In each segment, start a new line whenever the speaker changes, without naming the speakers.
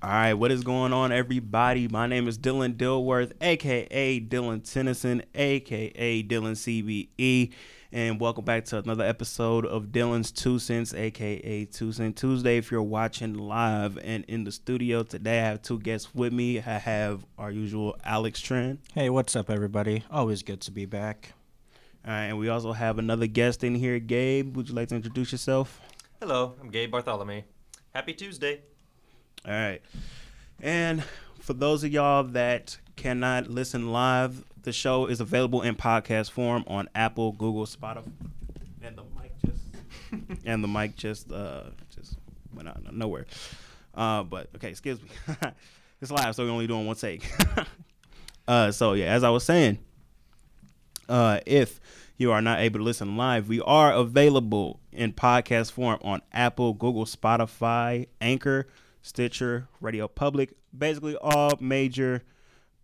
All right, what is going on, everybody? My name is Dylan Dilworth, aka Dylan Tennyson, aka Dylan CBE, and welcome back to another episode of Dylan's Two Cents, aka Two Cent Tuesday. If you're watching live and in the studio today, I have two guests with me. I have our usual Alex Trent.
Hey, what's up, everybody? Always good to be back.
All right, and we also have another guest in here, Gabe. Would you like to introduce yourself?
Hello, I'm Gabe Bartholomew. Happy Tuesday.
All right. And for those of y'all that cannot listen live, the show is available in podcast form on Apple, Google, Spotify. And the mic just and the mic just uh just went out of nowhere. Uh but okay, excuse me. it's live, so we're only doing one take. uh so yeah, as I was saying, uh if you are not able to listen live, we are available in podcast form on Apple, Google, Spotify, Anchor, Stitcher, Radio Public, basically all major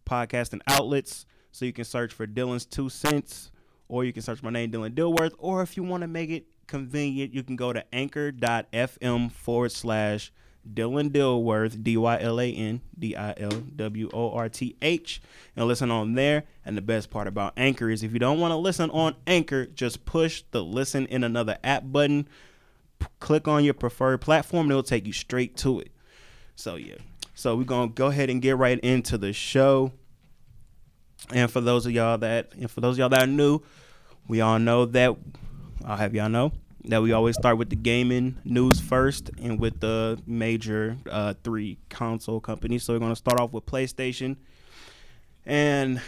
podcasting outlets. So you can search for Dylan's Two Cents, or you can search my name, Dylan Dilworth, or if you want to make it convenient, you can go to anchor.fm forward slash Dylan Dilworth, D Y L A N D I L W O R T H, and listen on there. And the best part about Anchor is if you don't want to listen on Anchor, just push the listen in another app button, p- click on your preferred platform, and it'll take you straight to it. So, yeah. So, we're to go ahead and get right into the show. And for those of y'all that, and for those of y'all that are new, we all know that, I'll have y'all know that we always start with the gaming news first and with the major uh, three console companies. So we're to start off with PlayStation. And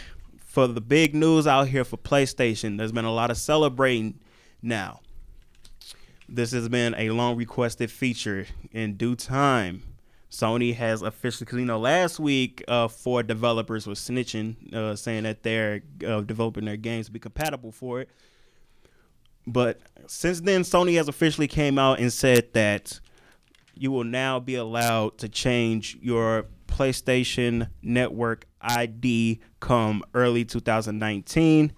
for the big news out here for PlayStation, there's been a lot of celebrating now. This has been a long requested feature in due time. Sony has officially, because you know, last week, uh, four developers were snitching, uh, saying that they're uh, developing their games to be compatible for it. But since then, Sony has officially came out and said that you will now be allowed to change your PlayStation Network ID come early 2019.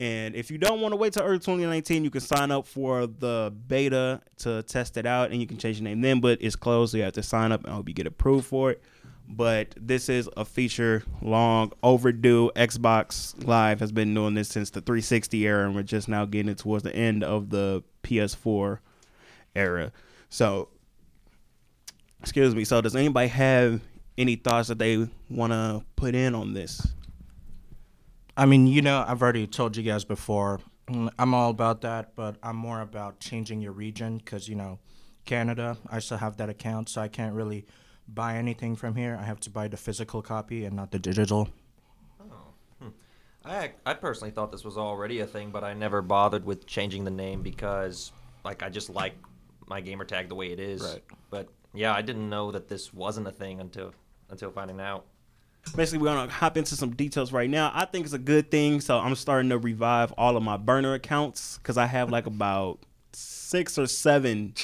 And if you don't want to wait till early 2019, you can sign up for the beta to test it out and you can change your name then, but it's closed, so you have to sign up and I hope you get approved for it. But this is a feature long overdue. Xbox Live has been doing this since the 360 era, and we're just now getting it towards the end of the PS4 era. So, excuse me. So, does anybody have any thoughts that they want to put in on this?
I mean, you know, I've already told you guys before, mm, I'm all about that, but I'm more about changing your region because, you know, Canada, I still have that account, so I can't really buy anything from here. I have to buy the physical copy and not the digital.
Oh, hmm. I I personally thought this was already a thing, but I never bothered with changing the name because like I just like my gamer tag the way it is.
Right.
But yeah, I didn't know that this wasn't a thing until until finding out.
Basically we're gonna hop into some details right now. I think it's a good thing, so I'm starting to revive all of my burner accounts because I have like about six or seven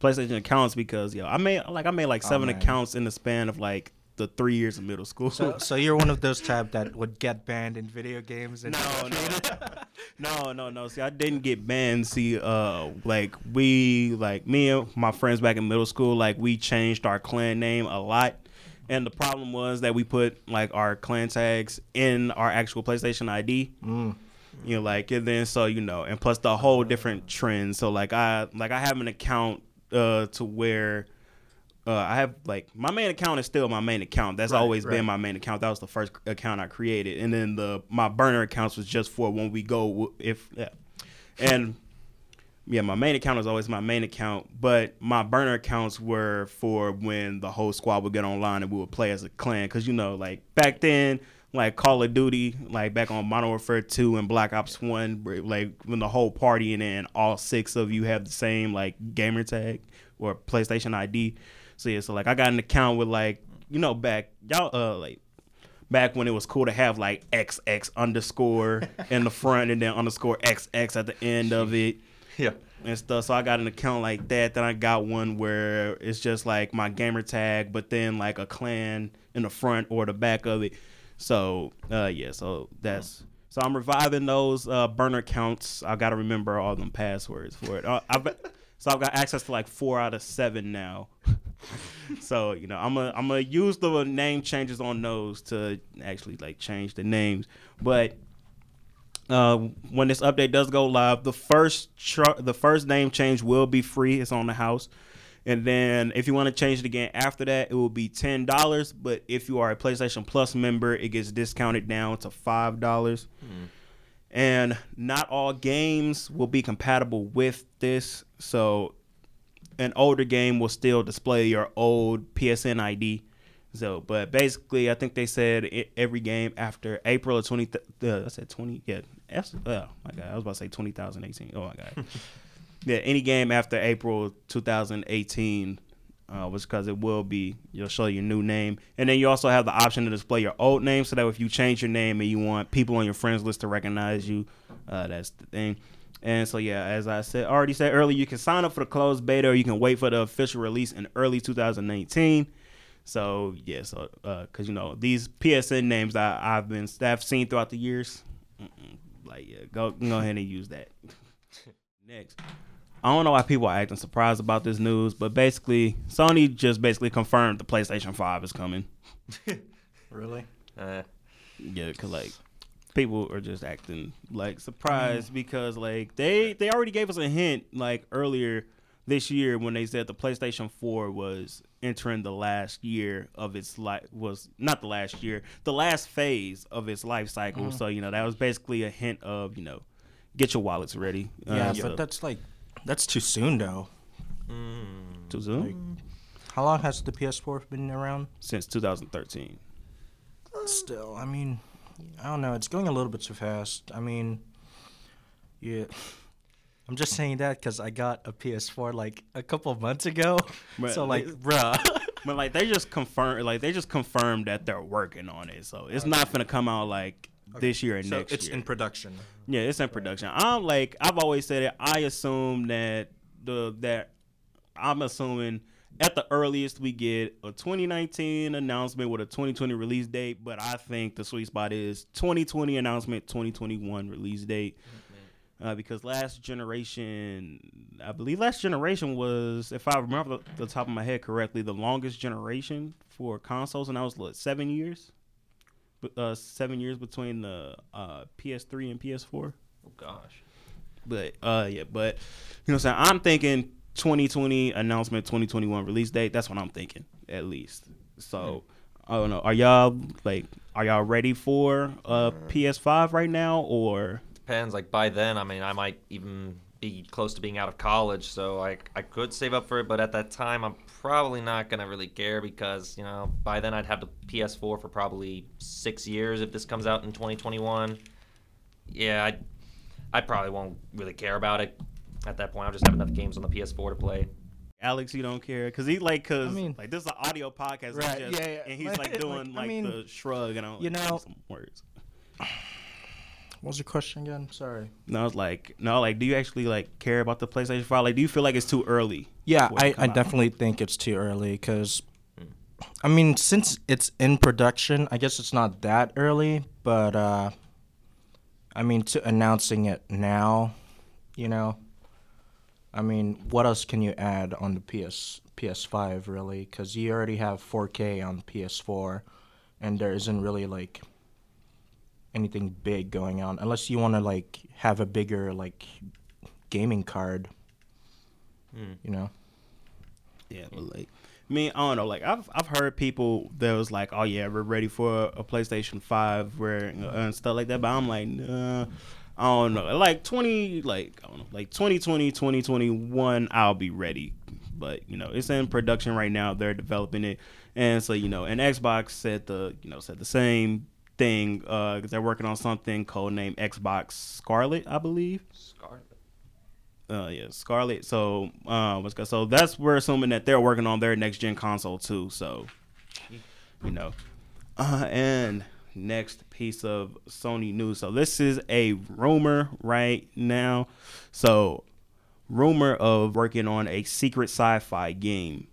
PlayStation accounts because yo, I made like I made like
Oh,
seven
man.
accounts in the span of like the three years of middle school.
So, so you're one of those type that would get banned in video games and
no, no, no, no, no. See, I didn't get banned. See, uh, like we, like me and my friends back in middle school, like we changed our clan name a lot. And the problem was that we put like our clan tags in our actual PlayStation ID.
Mm.
You know, like and then so you know, and plus the whole different trends. So like I like I have an account uh to where uh, I have like my main account is still my main account. That's
Right,
always
right.
been my main account. That was the first account I created, and then the my burner accounts was just for when we go if yeah. and yeah, my main account is always my main account, but my burner accounts were for when the whole squad would get online and we would play as a clan. Cause you know, like back then, like Call of Duty, like back on Modern Warfare Two and Black Ops One, like when the whole party and then all six of you have the same like gamer tag or PlayStation ID. So yeah, so like I got an account with like you know back y'all uh like back when it was cool to have like XX underscore in the front and then underscore XX at the end of it
Yeah.
And stuff. So I got an account like that. Then I got one where it's just like my gamer tag, but then like a clan in the front or the back of it. So uh yeah, so that's so I'm reviving those uh burner accounts. I got to remember all them passwords for it. Uh, I've, so I've got access to like four out of seven now. so you know, I'm gonna I'm gonna use the name changes on those to actually like change the names. But uh, when this update does go live, the first tr- the first name change will be free. It's on the house. And then if you want to change it again after that, it will be ten dollars. But if you are a PlayStation Plus member, it gets discounted down to five dollars. And not all games will be compatible with this. So an older game will still display your old PSN ID. So, but basically, I think they said it, every game after April of twenty. Uh, I said twenty. Yeah. Oh my god, I was about to say 2018. Oh my god. yeah, any game after April two thousand eighteen. Uh, was because it will be you'll show your new name and then you also have the option to display your old name so that if you change your name and you want people on your friends list to recognize you uh, that's the thing and so yeah, as I said already said earlier, you can sign up for the closed beta or you can wait for the official release in early 2019. So yeah, so because you know these PSN names that I've been I've seen throughout the years, like yeah, go go ahead and use that. Next, I don't know why people are acting surprised about this news, but basically Sony just basically confirmed the PlayStation Five is coming.
Really?
Uh,
Yeah, cause like people are just acting like surprised because like they they already gave us a hint like earlier this year when they said the PlayStation 4 was entering the last year of its life was not the last year the last phase of its life cycle mm-hmm. so you know that was basically a hint of you know get your wallets ready Uh,
Yeah,
so-
but that's like that's too soon though. Mm.
too soon
How long has the PS4 been around?
since 2013 uh,
Still, I mean, I don't know. It's going a little bit too fast. I mean, yeah. I'm just saying that because I got a PS4 like a couple of months ago.
But
so like, bruh.
But like they just confirmed, like they just confirmed that they're working on it. So it's not gonna come out like this year and
so
next
it's
year.
in production.
yeah, it's in production. I'm like I've always said it. I assume that the that I'm assuming at the earliest we get a 2019 announcement with a 2020 release date. But I think the sweet spot is 2020 announcement, 2021 release date. Mm-hmm. Uh, because last generation, I believe last generation was, if I remember the, the top of my head correctly, the longest generation for consoles, and that was what seven years, But, uh, seven years between the uh, PS3 and PS4.
oh gosh.
But uh, yeah, but you know, what I'm saying I'm thinking 2020 announcement, 2021 release date. That's what I'm thinking, at least. So I don't know. Are y'all like, are y'all ready for uh PS5 right now, or
Depends. Like by then, I mean, I might even be close to being out of college, so I I could save up for it. But at that time, I'm probably not gonna really care because you know by then I'd have the PS4 for probably six years if this comes out in 2021. Yeah, I I probably won't really care about it at that point. I'll just have enough games on the PS4 to play.
Alex, you don't care? Cause he like, cause
I mean-
like this is an audio podcast,
Right,
just-
yeah, yeah.
and he's
Like,
like doing
I
like,
mean,
the shrug and I
you know-
some words.
What was your question again? Sorry.
No, I was like, no, like, do you actually like care about the PlayStation 5? Like, do you feel like it's too early?
Yeah,
for it to
I, I
out?
definitely think it's too early because, I mean, since it's in production, I guess it's not that early, but, uh, I mean, to announcing it now, you know, I mean, what else can you add on the PS PS5 really? Because you already have 4K on PS4, and there isn't really like anything big going on unless you want to like have a bigger like gaming card. You know.
Yeah, but like, I mean, I don't know. Like, I've I've heard people that was like, oh yeah, we're ready for a PlayStation Five, where uh, and stuff like that. But I'm like, nah, I don't know. Like twenty, like I don't know, like 2020, 2021, I'll be ready. But you know, it's in production right now. They're developing it, and so you know, and Xbox said the you know said the same thing. Uh, they they're working on something codenamed Xbox Scarlett, I believe.
Scarlett.
Uh, yeah, Scarlett. So, uh, what's good? So that's we're assuming that they're working on their next gen console too. So, you know, uh, and next piece of Sony news. So this is a rumor right now. So, rumor of working on a secret sci-fi game.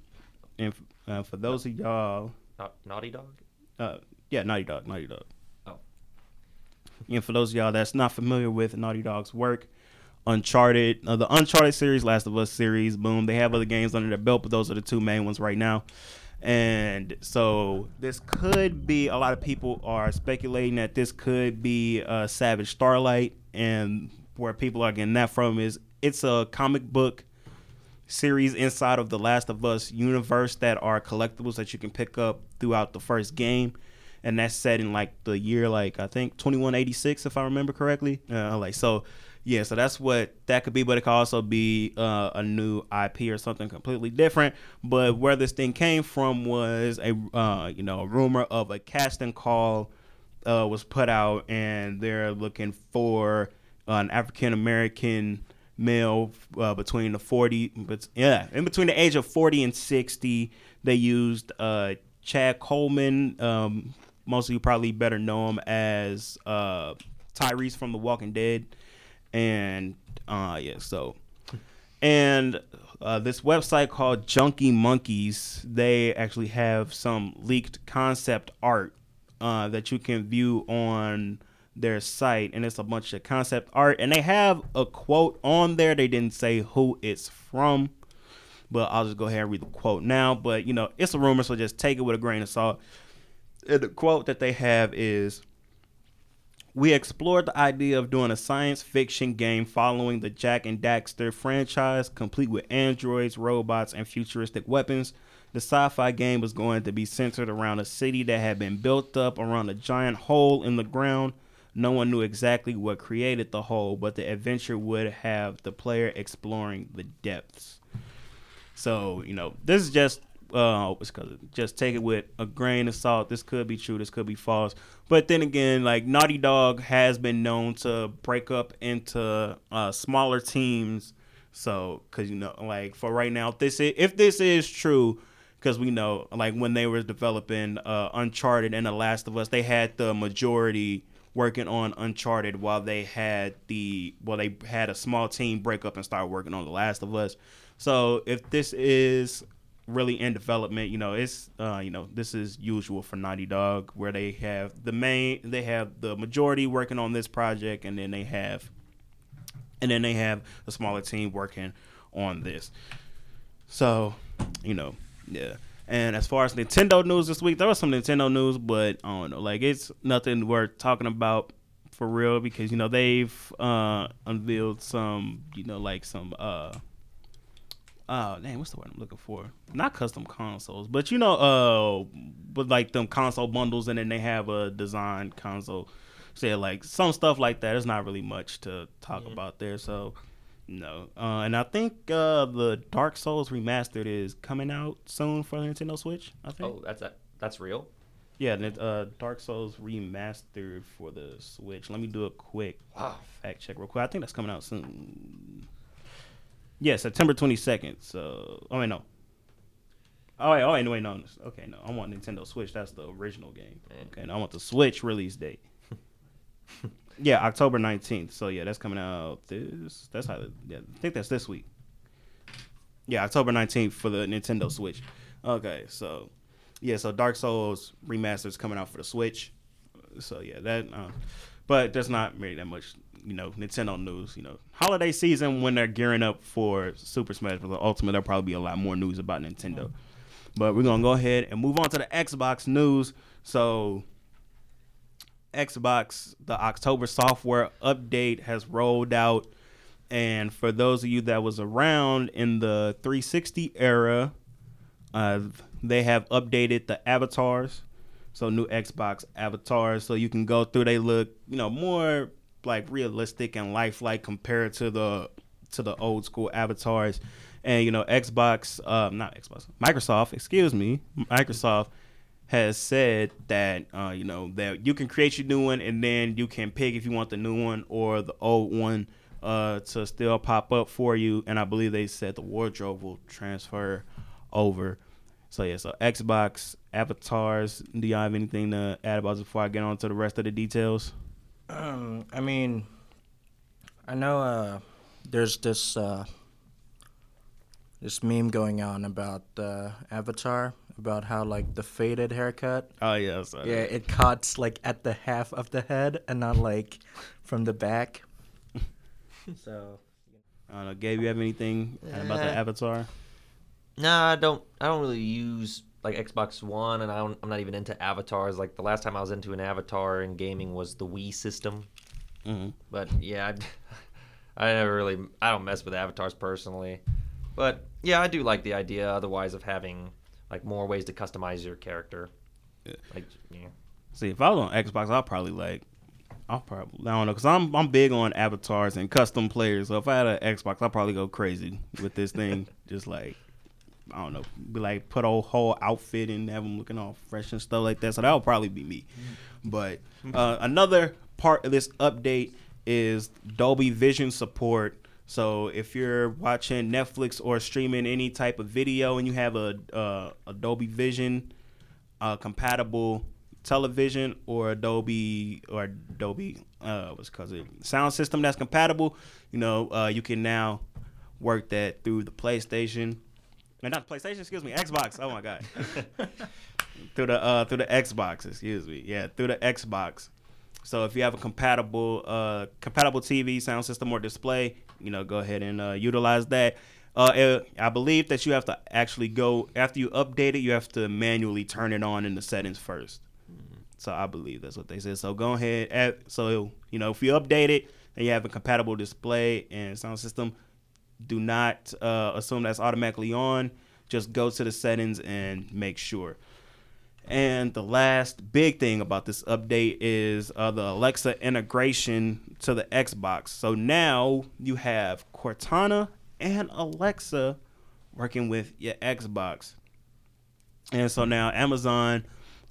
And uh, for those of y'all,
Na- Naughty Dog.
uh, yeah, Naughty Dog, Naughty Dog.
Oh.
And for those of y'all that's not familiar with Naughty Dog's work, Uncharted, uh, the Uncharted series, Last of Us series. Boom, they have other games under their belt, but those are the two main ones right now. And so this could be a lot of people are speculating that this could be uh, Savage Starlight, and where people are getting that from is it's a comic book series inside of the Last of Us universe that are collectibles that you can pick up throughout the first game. And that's set in like the year like I think 2186 if I remember correctly. Uh, like so yeah, so that's what that could be, but it could also be uh, a new IP or something completely different. But where this thing came from was a uh, you know a rumor of a casting call uh, was put out, and they're looking for an African American male uh, between the 40 but yeah in between the age of 40 and 60 they used uh, chad coleman um, most of you probably better know him as uh, tyrese from the walking dead. And uh yeah so and uh, this website called junkie monkeys they actually have some leaked concept art uh, that you can view on their site and it's a bunch of concept art and they have a quote on there. They didn't say who it's from but i'll just go ahead and read the quote now. But you know it's a rumor so just take it with a grain of salt Uh, the quote that they have is we explored the idea of doing a science fiction game following the Jak and Daxter franchise, complete with androids, robots, and futuristic weapons. The sci fi game was going to be centered around a city that had been built up around a giant hole in the ground. No one knew exactly what created the hole, but the adventure would have the player exploring the depths. So, you know, this is just uh, just take it with a grain of salt. This could be true. This could be false. But then again, like Naughty Dog has been known to break up into uh, smaller teams. So, because you know, like for right now, if this is, if this is true, because we know, like when they were developing uh, Uncharted and The Last of Us, they had the majority working on Uncharted while they had the well, they had a small team break up and start working on The Last of Us. So if this is really in development. You know, it's uh, you know this is usual for Naughty Dog, where they have the main, they have the majority working on this project, and then they have, and then they have a smaller team working on this. So, you know, yeah. And as far as Nintendo news this week, there was some Nintendo news, but I don't know, like it's nothing worth talking about for real because you know they've uh, unveiled some, you know, like some. uh oh dang, what's the word I'm looking for? Not custom consoles, but you know, uh, with like them console bundles, and then they have a design console. Say like some stuff like that. There's not really much to talk yeah. about there. So no, uh, and I think uh, the Dark Souls remastered is coming out soon for the Nintendo Switch. I think.
Oh, that's that. That's real.
Yeah, uh, Dark Souls remastered for the Switch. Let me do a quick wow. fact check real quick. I think that's coming out soon. Yeah, September twenty second. So, oh wait, no. Oh wait, oh wait, no, wait, no. Okay, no, I want Nintendo Switch. That's the original game. Okay, no, I want the Switch release date. yeah, October nineteenth. So yeah, that's coming out this. That's how. Yeah, I think that's this week. Yeah, October nineteenth for the Nintendo Switch. Okay, so yeah, so Dark Souls remastered is coming out for the Switch. So yeah, that. Uh, but there's not really that much you know Nintendo news. You know, holiday season when they're gearing up for Super Smash Bros. Ultimate, there'll probably be a lot more news about Nintendo. But we're gonna go ahead and move on to the Xbox news. So, Xbox, the October software update has rolled out, and for those of you that was around in the 360 era, uh, they have updated the avatars. So new Xbox avatars, so you can go through. They look, you know, more like realistic and lifelike compared to the to the old school avatars. And you know, Xbox, um, not Xbox, Microsoft, excuse me, Microsoft has said that uh, you know that you can create your new one and then you can pick if you want the new one or the old one uh, to still pop up for you. And I believe they said the wardrobe will transfer over. So yeah, so Xbox avatars. Do y'all have anything to add about before I get on to the rest of the details?
Um, I mean, I know uh, there's this uh, this meme going on about uh, Avatar about how like the faded haircut.
Oh yes.
Yeah, it cuts like at the half of the head and not like from the back. so
I don't know. Gabe, you have anything about the. Avatar?
Nah, I don't. I don't really use like Xbox One, and I don't, I'm not even into avatars. Like the last time I was into an avatar in gaming was the Wii system.
hmm
But yeah, I, I never really. I don't mess with avatars personally. But yeah, I do like the idea. Otherwise, of having like more ways to customize your character.
Yeah.
Like yeah.
See, if I was on Xbox, I'll probably like, I'll probably I don't know, cause I'm I'm big on avatars and custom players. So if I had an Xbox, I'll probably go crazy with this thing. Just like, I don't know, be like put a whole outfit and have them looking all fresh and stuff like that. So that would probably be me. But uh, another part of this update is Dolby Vision support. So if you're watching Netflix or streaming any type of video and you have a uh, a Dolby Vision uh, compatible television or Adobe or Adobe uh, what's it called it sound system that's compatible, you know, uh, you can now work that through the PlayStation. No, not PlayStation, excuse me, Xbox. Oh my god. through the uh through the Xbox, excuse me. Yeah, through the Xbox. So if you have a compatible uh compatible TV, sound system or display, you know, go ahead and uh, utilize that. Uh, it- I believe that you have to actually go after you update it. You have to manually turn it on in the settings first. So I believe that's what they said. So go ahead. Add, so you know, if you update it and you have a compatible display and sound system, do not uh, assume that's automatically on. Just go to the settings and make sure. And the last big thing about this update is uh, the Alexa integration to the Xbox. So now you have Cortana and Alexa working with your Xbox. And so now Amazon,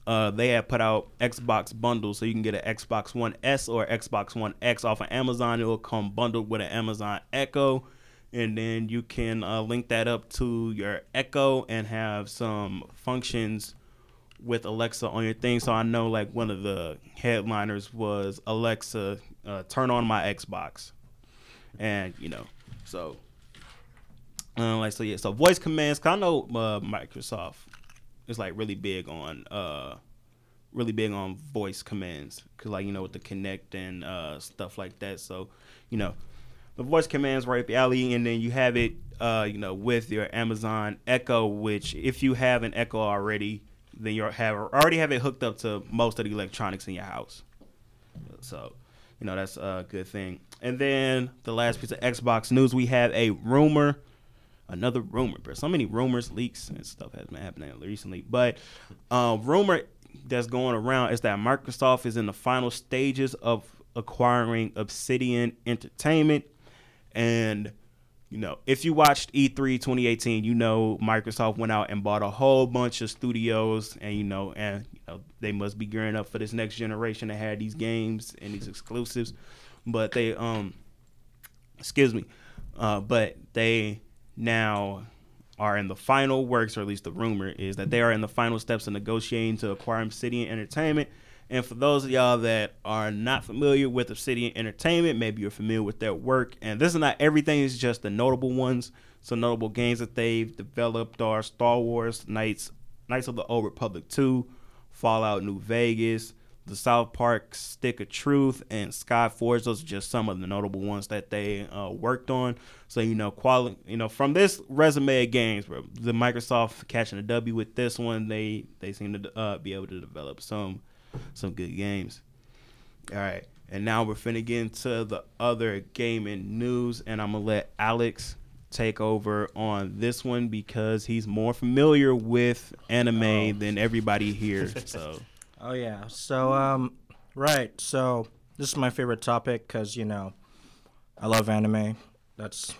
uh, they have put out Xbox bundles, so you can get an Xbox One S or Xbox One X off of Amazon. It will come bundled with an Amazon Echo, and then you can uh, link that up to your Echo and have some functions with Alexa on your thing. So I know like one of the headliners was Alexa, uh, turn on my Xbox, and you know, so uh, like so yeah, so voice commands. Cause I know uh, Microsoft is like really big on uh, really big on voice commands. Cause like you know with the Kinect and uh, stuff like that. So you know the voice commands right up the alley, and then you have it uh, you know with your Amazon Echo, which if you have an Echo already, then you have already have it hooked up to most of the electronics in your house. So, you know, that's a good thing. And then the last piece of Xbox news, we have a rumor, another rumor, so many rumors, leaks, and stuff has been happening recently. But uh, rumor that's going around is that Microsoft is in the final stages of acquiring Obsidian Entertainment. And, you know, if you watched E E3 2018, you know Microsoft went out and bought a whole bunch of studios, and you know, and you know they must be gearing up for this next generation to have these games and these exclusives. But they, um, excuse me, uh, but they now are in the final works, or at least the rumor is that they are in the final steps of negotiating to acquire Obsidian Entertainment. And for those of y'all that are not familiar with Obsidian Entertainment, maybe you're familiar with their work. And this is not everything, it's just the notable ones. So notable games that they've developed are Star Wars Knights, Knights of the Old Republic 2, Fallout New Vegas, the South Park Stick of Truth, and Skyforge. Those are just some of the notable ones that they uh, worked on. So you know, quality. You know, from this resume of games, the Microsoft catching a W with this one, they they seem to uh, be able to develop some some good games. All right, and now we're finna get into the other gaming news, and I'm gonna let Alex take over on this one because he's more familiar with anime
Oh.
than everybody here. So.
Oh yeah. So um, right. So this is my favorite topic because you know, I love anime. That's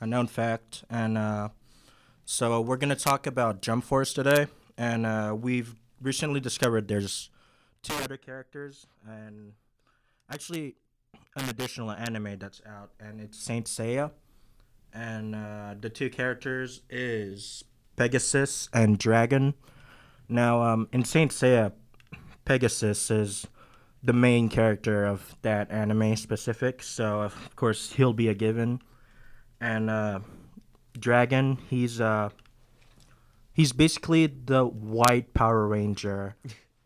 a known fact. And uh, so we're gonna talk about Jump Force today, and uh, we've recently discovered there's two other characters, and actually an additional anime that's out, and it's Saint Seiya. And uh, the two characters is Pegasus and Dragon. Now, um, in Saint Seiya, Pegasus is the main character of that anime specific, so of course he'll be a given. And uh, Dragon, he's uh, he's basically the white Power Ranger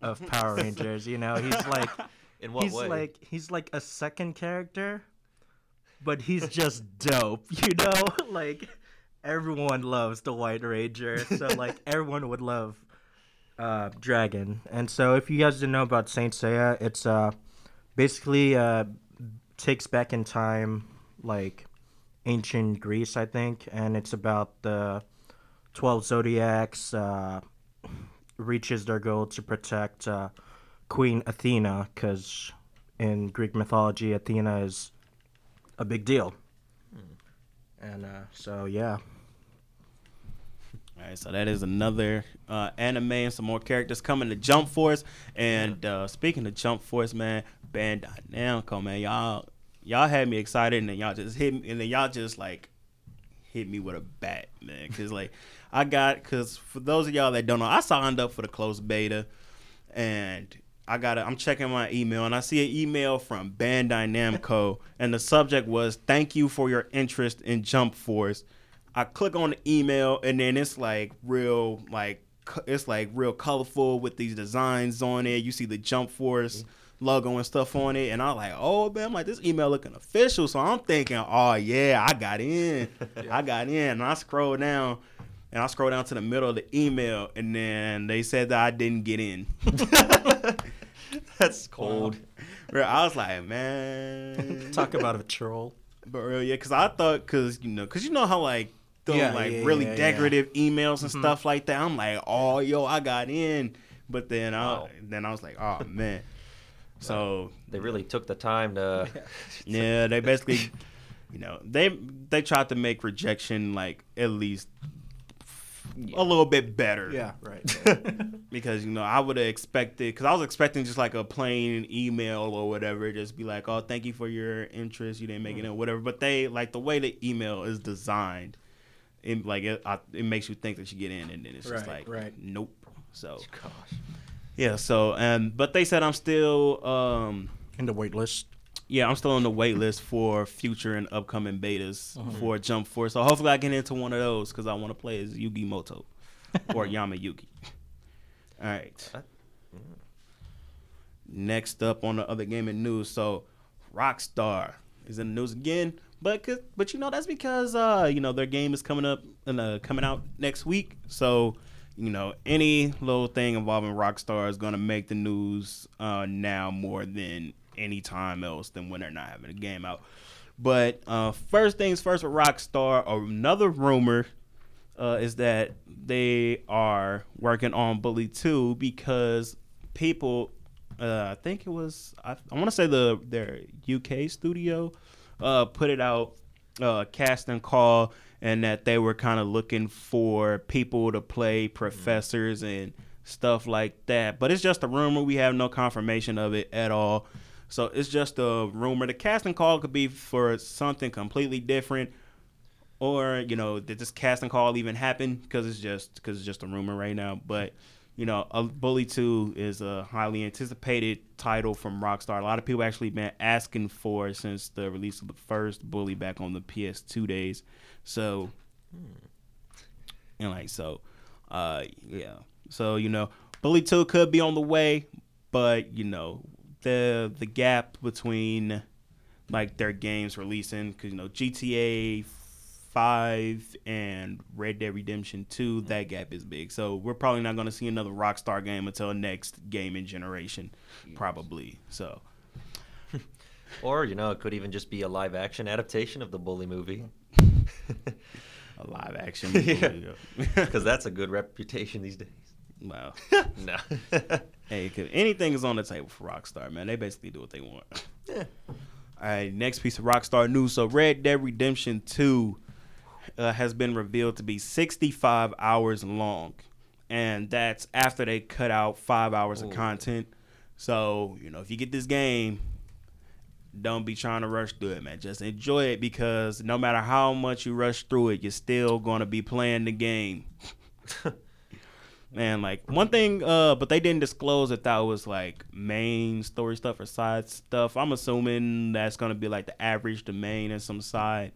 of Power Rangers. You know, he's like
In what
he's
way?
like he's like a second character, but he's just dope. You know, like everyone loves the White Ranger, so like everyone would love uh, Dragon. And so, if you guys didn't know about Saint Seiya, it's uh basically uh takes back in time like ancient Greece, I think, and it's about the twelve zodiacs. Uh, reaches their goal to protect uh, Queen Athena, because in Greek mythology, Athena is a big deal. And uh, so, yeah.
All right, so that is another uh, anime and some more characters coming to Jump Force. And uh, speaking of Jump Force, man, Bandai Namco, man, y'all y'all had me excited, and then y'all just hit me, and then y'all just like hit me with a bat, man. Cause like I got, cause for those of y'all that don't know, I signed up for the closed beta, and I got, I'm checking my email, and I see an email from Bandai Namco, and the subject was "Thank you for your interest in Jump Force." I click on the email, and then it's like real, like it's like real colorful with these designs on it. You see the Jump Force mm-hmm. logo and stuff on it, and I'm like, oh man, I'm like this email looking official. So I'm thinking, oh yeah, I got in, I got in, and I scroll down, and I scroll down to the middle of the email, and then they said that I didn't get in.
That's cold.
Bro, I was like, man,
Talk about a troll.
But real, yeah, because I thought, because you know, because you know how like the
Yeah,
like
yeah,
really
yeah, yeah.
decorative emails and mm-hmm. stuff like that. I'm like, oh, yo, I got in, but then I
oh.
then I was like, oh man. So
They really took the time to.
yeah, they basically, you know, they they tried to make rejection like at least a little bit better.
Yeah, right.
because you know I would have expected because I was expecting just like a plain email or whatever, just be like, "Oh, thank you for your interest. You didn't make it in, whatever." But they like the way the email is designed, it like it, I, it makes you think that you get in, and then it's just like,
right.
nope. So
Gosh.
yeah, so and but they said I'm still um
In the wait list.
Yeah I'm still on the wait list for future and upcoming betas for Jump Force. So hopefully I get into one of those because I want to play as Yugi Moto or Yami Yugi. All right.
Uh,
Next up on the other gaming news, so Rockstar is in the news again, but 'cause- but you know that's because uh you know their game is coming up and uh, coming out next week, so you know any little thing involving Rockstar is gonna make the news uh now more than any time else than when they're not having a game out. But uh first things first with Rockstar, another rumor uh, is that they are working on Bully 2 because people, uh, I think it was, I, I want to say the their UK studio, uh, put it out, uh, cast and call, and that they were kind of looking for people to play professors and stuff like that. But it's just a rumor. We have no confirmation of it at all. So it's just a rumor. The casting call could be for something completely different or you know did this casting call even happen because it's just because it's just a rumor right now. But you know a bully 2 is a highly anticipated title from rockstar. A lot of people actually been asking for it since the release of the first bully back on the ps2 days. So and like so uh yeah. So you know bully 2 could be on the way but you know the the gap between like their games releasing because you know GTA Five and Red Dead Redemption Two that gap is big. So we're probably not going to see another Rockstar game until next gaming generation, probably. So
Or you know, it could even just be a live action adaptation of the Bully movie.
a live action.
Yeah.
movie.
Because that's a good reputation these days.
wow.
no.
Hey, 'cause anything is on the table for Rockstar, man. They basically do what they want.
Yeah.
All right, next piece of Rockstar news. So, Red Dead Redemption 2 uh, has been revealed to be 65 hours long. And that's after they cut out five hours of content. So, you know, if you get this game, don't be trying to rush through it, man. Just enjoy it because no matter how much you rush through it, you're still going to be playing the game. Man, like one thing, uh, but they didn't disclose if that was like main story stuff or side stuff. I'm assuming that's gonna be like the average, the main, and some side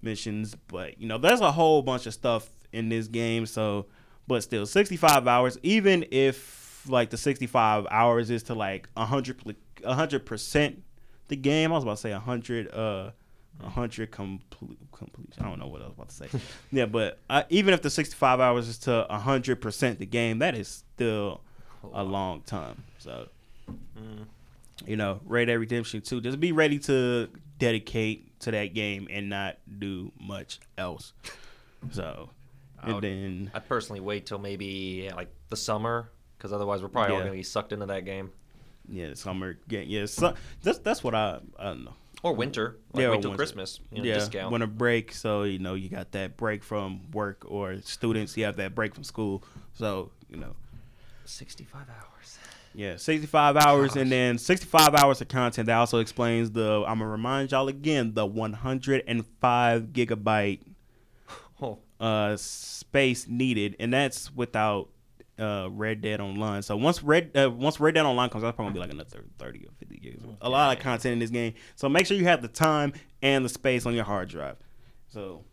missions. But you know, there's a whole bunch of stuff in this game. So, but still, 65 hours. Even if like the 65 hours is to like 100 100 percent the game. I was about to say 100 uh hundred complete complete. I don't know what I was about to say. yeah, but uh, even if the sixty five hours is to hundred percent the game, that is still a long time. So,
Mm.
you know, Red Dead Redemption Two, just be ready to dedicate to that game and not do much else. So,
I
and
would-
then
I'd personally wait till maybe like the summer, because otherwise we're probably all gonna be sucked into that game.
yeah, summer game. Yeah, so that's that's what I I don't know.
Or winter, like
Yeah, or
wait till
winter.
Christmas, you know,
yeah,
discount.
when a break, so you know you got that break from work, or students you have that break from school. So you know,
Sixty-five hours.
yeah, sixty-five hours,
Gosh.
and then sixty-five hours of content. That also explains the. I'm gonna remind y'all again the 105 gigabyte
Oh,
uh space needed, and that's without uh Red Dead Online. So once Red uh, once Red Dead Online comes out, probably gonna be like another thirty or fifty gigs. A lot of content in this game. So make sure you have the time and the space on your hard drive. So,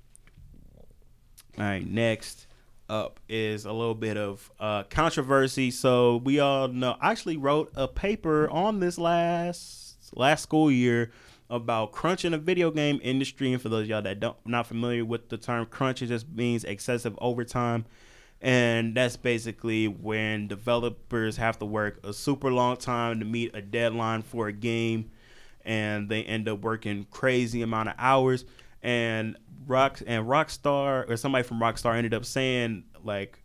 all right, next up is a little bit of uh, controversy. So we all know. I actually wrote a paper on this last last school year about crunch in the video game industry. And for those of y'all that don't not familiar with the term crunch, it just means excessive overtime. And that's basically when developers have to work a super long time to meet a deadline for a game. And they end up working crazy amount of hours. And rock and rockstar or somebody from rockstar ended up saying like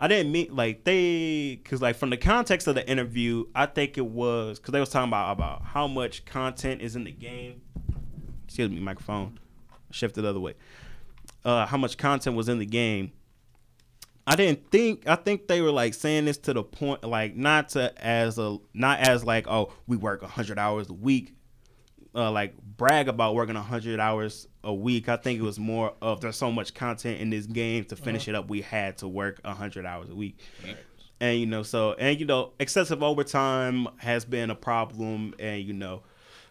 i didn't mean like they because like from the context of the interview i think it was because they was talking about about how much content is in the game. Excuse me microphone shifted the other way. Uh how much content was in the game I didn't think I think they were like saying this to the point like not to as a not as like oh we work 100 hours a week uh, like brag about working 100 hours a week. I think it was more of there's so much content in this game to finish it up we had to work 100 hours a week. And you know so and you know excessive overtime has been a problem and you know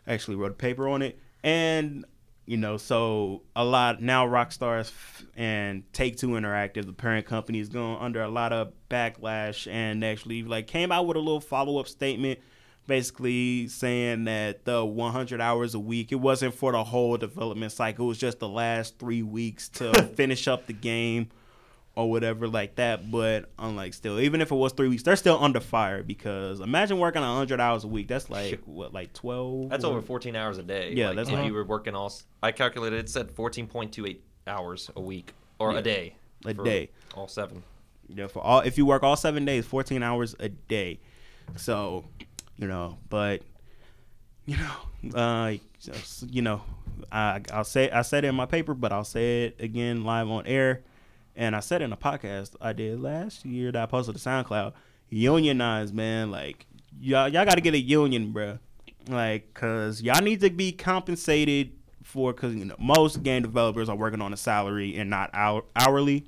actually wrote a paper on it and you know, so a lot now Rockstars and Take Two Interactive, the parent company, is going under a lot of backlash and actually like came out with a little follow up statement, basically saying that the 100 hours a week it wasn't for the whole development cycle, it was just the last three weeks to finish up the game or whatever like that. But unlike still, even if it was three weeks, they're still under fire because imagine working 100 hours a week. That's like what, like 12?
That's over 14 hours a day.
Yeah,
Like,
that's
if
like-
you were working all. I calculated it said 14.28 hours a week or
Yeah,
a day.
a day.
All seven.
Yeah, for all if you work all seven days, fourteen hours a day. So, you know, but you know, uh, just, you know, I I'll say I said it in my paper, but I'll say it again live on air, and I said in a podcast I did last year that I posted to SoundCloud. Unionize, man, like y'all y'all got to get a union, bro. Like, cause y'all need to be compensated for, cause you know most game developers are working on a salary and not hour, hourly.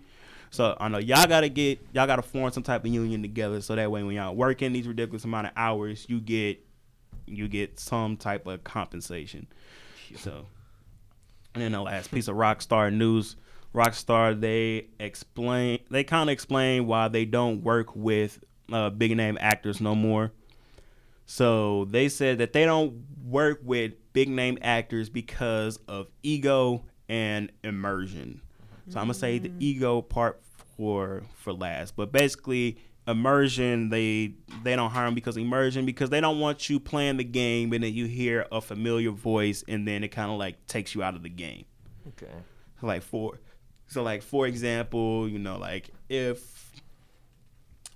So I know y'all gotta get y'all gotta form some type of union together so that way when y'all working these ridiculous amount of hours, you get you get some type of compensation. So and then the last piece of Rockstar news. Rockstar they explain they kind of explain why they don't work with uh, big name actors no more. So they said that they don't work with big name actors because of ego and immersion. So I'm gonna say the ego part for for last, but basically immersion they they don't hire them because immersion because they don't want you playing the game and then you hear a familiar voice and then it kind of like takes you out of the game.
Okay.
Like for so like for example, you know, like if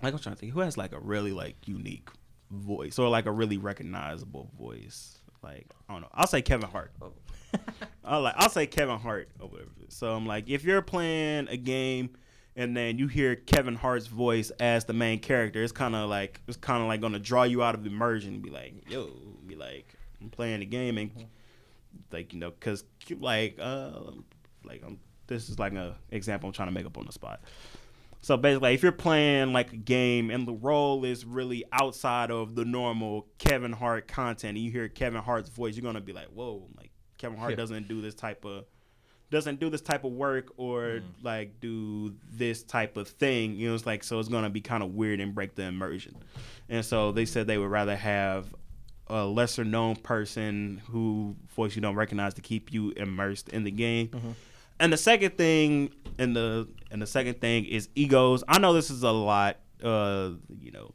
like I'm trying to think who has like a really like unique voice or like a really recognizable voice. Like I don't know. I'll say Kevin Hart.
Oh.
I'll like I'll say Kevin Hart or whatever. So I'm like if you're playing a game and then you hear Kevin Hart's voice as the main character, it's kind of like it's kind of like gonna draw you out of immersion. and Be like, yo, be like, I'm playing the game and like you know, cause like uh, like um, this is like an example I'm trying to make up on the spot. So basically, if you're playing like a game and the role is really outside of the normal Kevin Hart content, and you hear Kevin Hart's voice, you're gonna be like, "Whoa!" Like Kevin Hart
Yeah.
doesn't do this type of doesn't do this type of work or mm. like do this type of thing. You know, it's like so it's gonna be kind of weird and break the immersion. And so they said they would rather have a lesser known person who voice you don't recognize to keep you immersed in the game. Mm-hmm. And the second thing, and the and the second thing is egos. I know this is a lot. Uh, you know,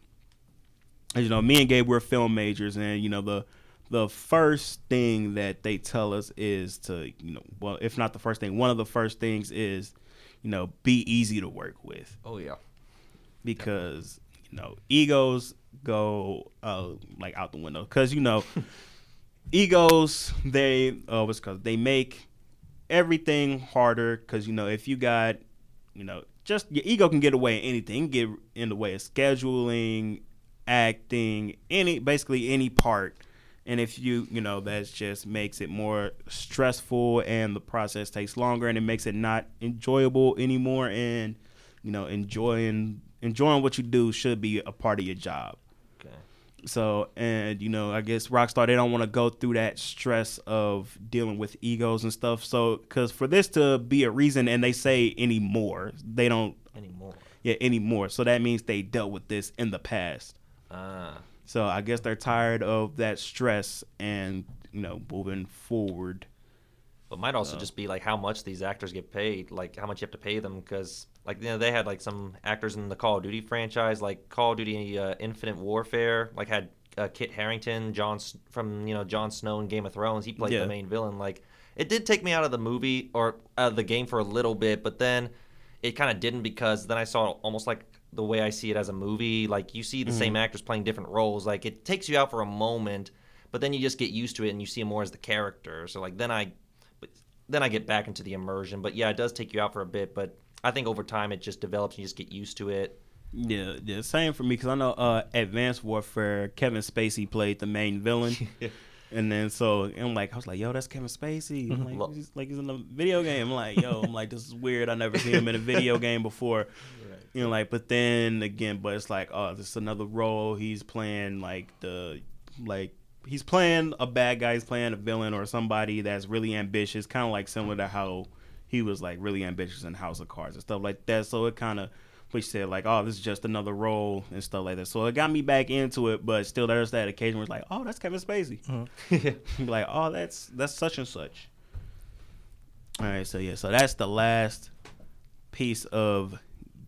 you know, me and Gabe we're film majors, and you know the the first thing that they tell us is to you know, well, if not the first thing, one of the first things is, you know, be easy to work with
Oh yeah.
because you know egos go uh like out the window because you know egos they uh what's called they make everything harder because you know if you got you know just your ego can get away in anything get in the way of scheduling acting any basically any part and if you you know that just makes it more stressful and the process takes longer and it makes it not enjoyable anymore and you know enjoying enjoying what you do should be a part of your job. So and you know i guess rockstar they don't want to go through that stress of dealing with egos and stuff so because for this to be a reason and they say anymore they don't
Anymore.
yeah anymore so that means they dealt with this in the past
Ah.
so i guess they're tired of that stress and you know moving forward
But might also
So-
just be like how much these actors get paid, like how much you have to pay them, because like you know they had like some actors in the Call of Duty franchise, like Call of Duty uh, Infinite Warfare, like had uh, Kit Harington, John S- from you know Jon Snow in Game of Thrones. He played
Yeah.
the main villain. Like it did take me out of the movie or out of the game for a little bit, but then it kind of didn't because then I saw it almost like the way I see it as a movie. Like you see the same actors playing different roles. Like it takes you out for a moment, but then you just get used to it and you see him more as the character. So like then I, then I get back into the immersion. But yeah, it does take you out for a bit. But I think over time it just develops. and You just get used to it.
Yeah, yeah, same for me because I know uh, Advanced Warfare, Kevin Spacey played the main villain, and then so I'm like, I was like, yo, that's Kevin Spacey, I'm like,
Lo-
he's, like he's in a video game. I'm like, yo, I'm like, this is weird. I never seen him in a video game before, you know, like, but then again, but it's like, oh, this is another role. He's playing like the like he's playing a bad guy. He's playing a villain or somebody that's really ambitious, kind of like similar to how he was like really ambitious in House of Cards and stuff like that. So it kind of which said like, oh, this is just another role and stuff like that. So it got me back into it, but still there's that occasion where it's like, oh, that's Kevin Spacey. Be like, oh, that's that's such and such. All right, so yeah, so that's the last piece of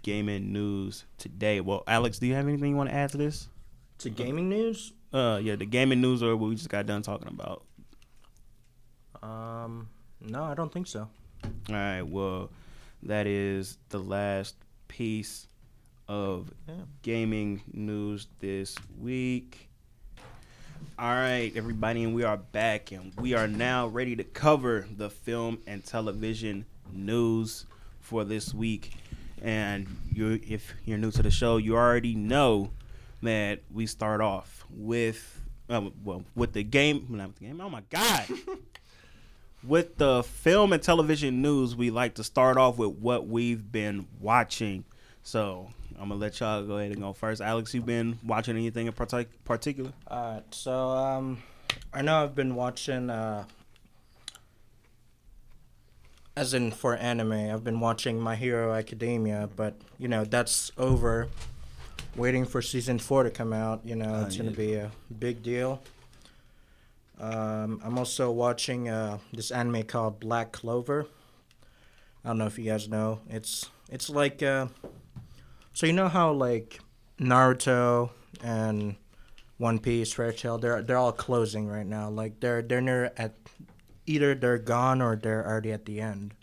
gaming news today. Well, Alex, do you have anything you want to add to this?
To gaming news,
Uh, yeah, the gaming news or what we just got done talking about.
um, no, I don't think so.
All right, well, that is the last piece of
Yeah.
gaming news this week. All right, everybody, and we are back, and we are now ready to cover the film and television news for this week. And you, if you're new to the show, you already know that we start off with, um, well, with the game. Not with the game. Oh my God. with the film and television news, we like to start off with what we've been watching. So I'm gonna let y'all go ahead and go first. Alex, you been watching anything in partic- particular?
Alright, so um, I know I've been watching uh, as in for anime. I've been watching My Hero Academia, but you know that's over. Waiting for season four to come out. You know
Oh,
it's
yeah.
gonna be a big deal. Um, I'm also watching uh, this anime called Black Clover. I don't know if you guys know. It's it's like uh, so you know how like Naruto and One Piece, Fairy Tail, they're they're all closing right now. Like they're they're near at either they're gone or they're already at the end.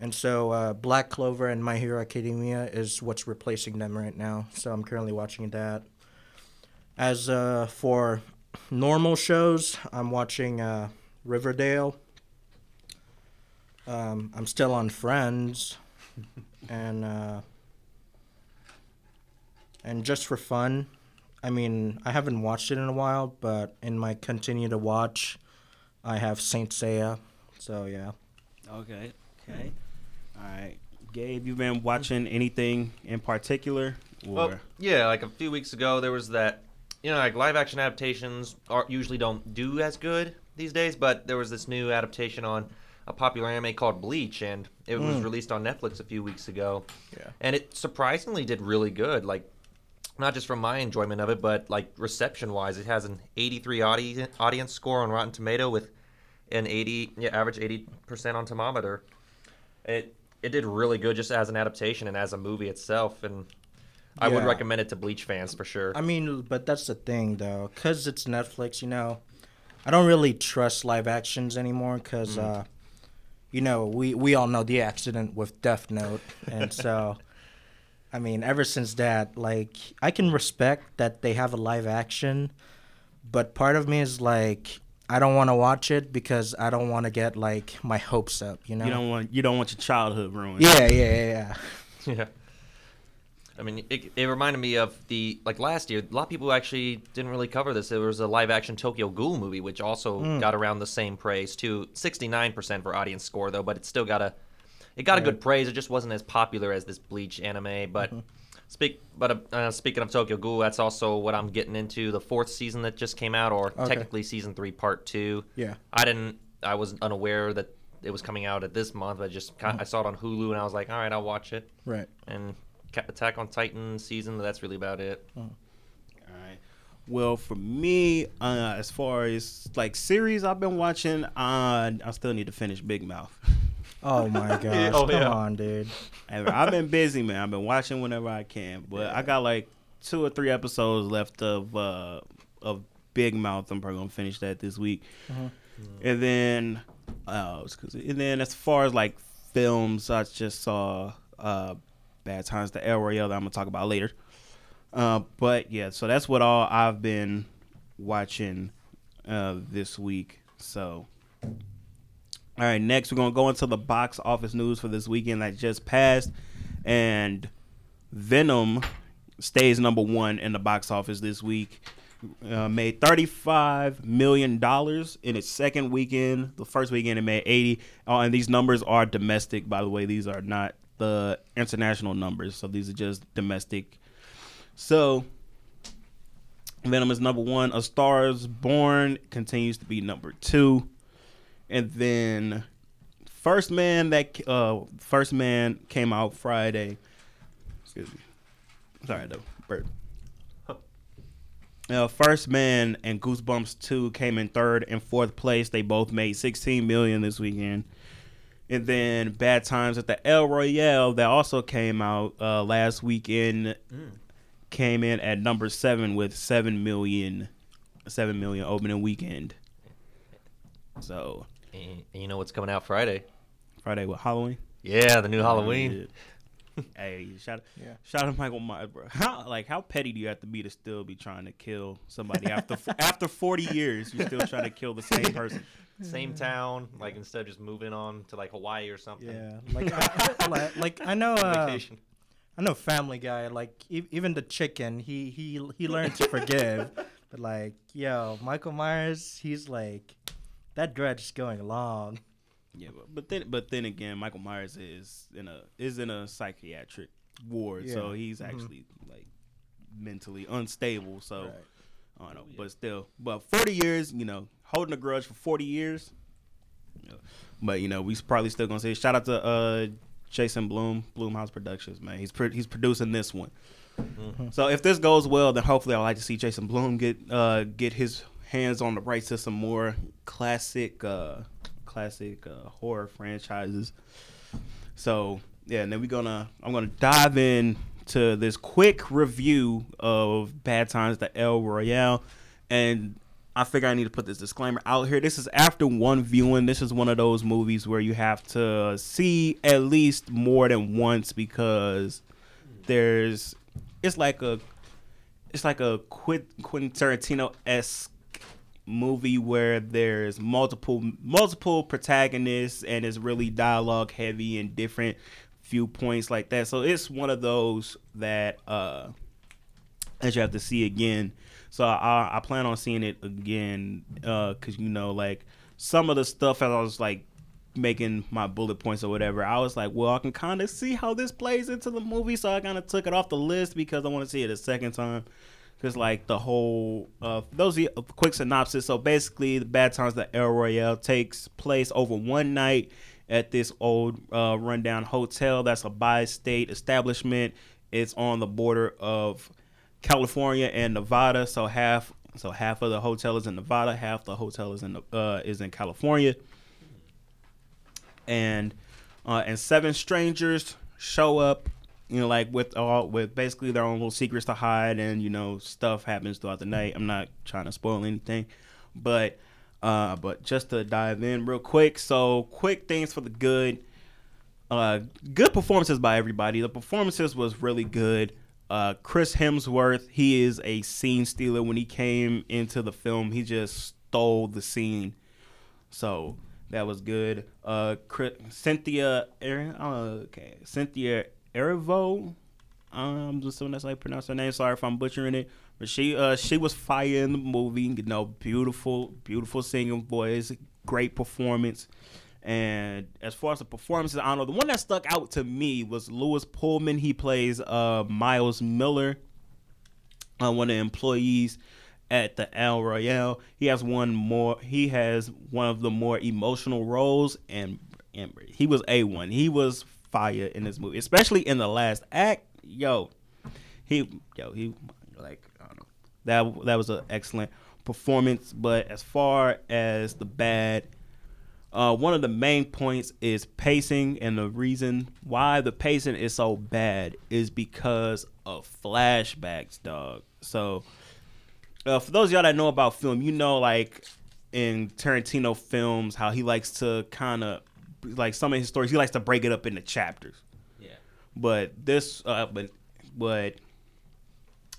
And so uh, Black Clover and My Hero Academia is what's replacing them right now. So I'm currently watching that. As uh, for normal shows, I'm watching uh, Riverdale. Um, I'm still on Friends, and uh, and just for fun, I mean, I haven't watched it in a while, but in my continue to watch, I have Saint Seiya. So yeah.
Okay. Okay. All right. Gabe, you been watching anything in particular? Or
Well, yeah, like a few weeks ago, there was that, you know, like live action adaptations are usually don't do as good these days, but there was this new adaptation on a popular anime called Bleach, and it was
Mm.
released on Netflix a few weeks ago.
Yeah.
And it surprisingly did really good. Like, not just from my enjoyment of it, but like reception wise, it has an 83 audi- audience score on Rotten Tomato with an 80 yeah, average 80 percent on Tomatometer. It it did really good just as an adaptation and as a movie itself, and I would recommend it to Bleach fans for sure.
I mean, but that's the thing though, because it's Netflix. You know, I don't really trust live actions anymore because, uh, you know, we we all know the accident with Death Note, and so, I mean, ever since that, like, I can respect that they have a live action, but part of me is like. I don't want to watch it because I don't want to get like my hopes up, you know.
You don't want you don't want your childhood ruined.
yeah, yeah, yeah, yeah.
Yeah. I mean, it, it reminded me of the like last year. A lot of people actually didn't really cover this. There was a live action Tokyo Ghoul movie, which also
Hmm.
got around the same praise too. Sixty nine percent for audience score though, but it still got a it got a good praise. It just wasn't as popular as this Bleach anime. But
Mm-hmm.
speak but uh, uh, speaking of Tokyo Ghoul, that's also what I'm getting into. The fourth season that just came out, or
Okay.
technically season three, part two.
Yeah.
I didn't. I was unaware that it was coming out at this month. But I just
Mm-hmm.
ki- I saw it on Hulu and I was like, all right, I'll watch it
Right.
and Attack on Titan season. That's really about it.
All right. Well, for me, uh, as far as like series I've been watching, uh, I still need to finish Big Mouth.
Oh my gosh!
Oh,
Come
yeah.
on, dude.
I've been busy, man. I've been watching whenever I can, but I got like two or three episodes left of uh, of Big Mouth. I'm probably gonna finish that this week, and then uh, and then as far as like films, I just saw uh, Bad Times, the El Royale that I'm gonna talk about later. Uh, but yeah, so that's what all I've been watching uh, this week. So. All right, next we're gonna go into the box office news for this weekend that just passed, and Venom stays number one in the box office this week. Uh, made thirty-five million dollars in its second weekend. The first weekend it made eighty. Oh, and these numbers are domestic, by the way. These are not the international numbers, so these are just domestic. So Venom is number one. A Star is Born continues to be number two and then first man that uh first man came out Friday. Excuse me. Sorry, the bird. Uh, first man and Goosebumps two came in third and fourth place. They both made 16 million this weekend. And then Bad Times at the El Royale that also came out uh, last weekend came in at number seven with seven million, seven million opening weekend. So
And, and you know what's coming out Friday?
Friday with Halloween.
Yeah, the new Halloween.
hey, shout
Yeah.
shout out Michael Myers, bro. How like how petty do you have to be to still be trying to kill somebody after after forty years? You're still trying to kill the same person.
Same town, like instead of just moving on to like Hawaii or something.
Yeah, like I, like, like I know, uh, I know Family Guy. Like e- even the chicken, he he he learned to forgive. But like, yo, Michael Myers, he's like, that dread's is going along.
Yeah, but, but then but then again, Michael Myers is in a is in a psychiatric ward, so
Yeah.
he's actually like mentally unstable. So
Right.
I don't know, but still, but forty years, you know, holding a grudge for forty years. you know, But you know, we probably still gonna say shout out to uh, Jason Blum, Blumhouse Productions, man. He's pro- he's producing this one. So if this goes well, then hopefully I'd like to see Jason Blum get uh, get his hands on the rights to some more classic uh, classic uh, horror franchises. So yeah, and then we're gonna I'm gonna dive in to this quick review of Bad Times the El Royale, and I figure I need to put this disclaimer out here. This is after one viewing. This is one of those movies where you have to see at least more than once because there's it's like a it's like a Quentin Tarantino esque movie where there's multiple multiple protagonists and it's really dialogue heavy and different viewpoints like that. So it's one of those that uh that you have to see again. So I, I plan on seeing it again because you know like some of the stuff as I was like making my bullet points or whatever, I was like, well, I can kind of see how this plays into the movie, so I kind of took it off the list because I want to see it a second time. Because like the whole, uh, those are a quick synopsis. So basically, the Bad Times the El Royale takes place over one night at this old uh, rundown hotel. That's a bi-state establishment. It's on the border of California and Nevada. So half so half of the hotel is in Nevada, half the hotel is in uh, is in California. And uh, and seven strangers show up, you know, like with all with basically their own little secrets to hide, and you know stuff happens throughout the night. I'm not trying to spoil anything, but uh, but just to dive in real quick. So quick things for the good. Uh, good performances by everybody. The performances was really good. Uh, Chris Hemsworth, he is a scene stealer. When he came into the film, he just stole the scene. So that was good. Uh, Chris, Cynthia, Aaron, uh, okay, Cynthia Erivo. I'm just assuming that's how you pronounce her name. Sorry if I'm butchering it, but she, uh, she was fire in the movie. You know, beautiful, beautiful singing voice, great performance. And as far as the performances, I don't know. The one that stuck out to me was Lewis Pullman. He plays uh, Miles Miller, uh, one of the employees at the El Royale. He has one more. He has one of the more emotional roles, and, and he was a one. He was fire in this movie, especially in the last act. Yo, he yo he like I don't know that that was an excellent performance. But as far as the bad uh, one of the main points is pacing, and the reason why the pacing is so bad is because of flashbacks, dog. So, uh, for those of y'all that know about film, you know, like in Tarantino films, how he likes to kind of like some of his stories, he likes to break it up into chapters.
Yeah.
But this, uh, but but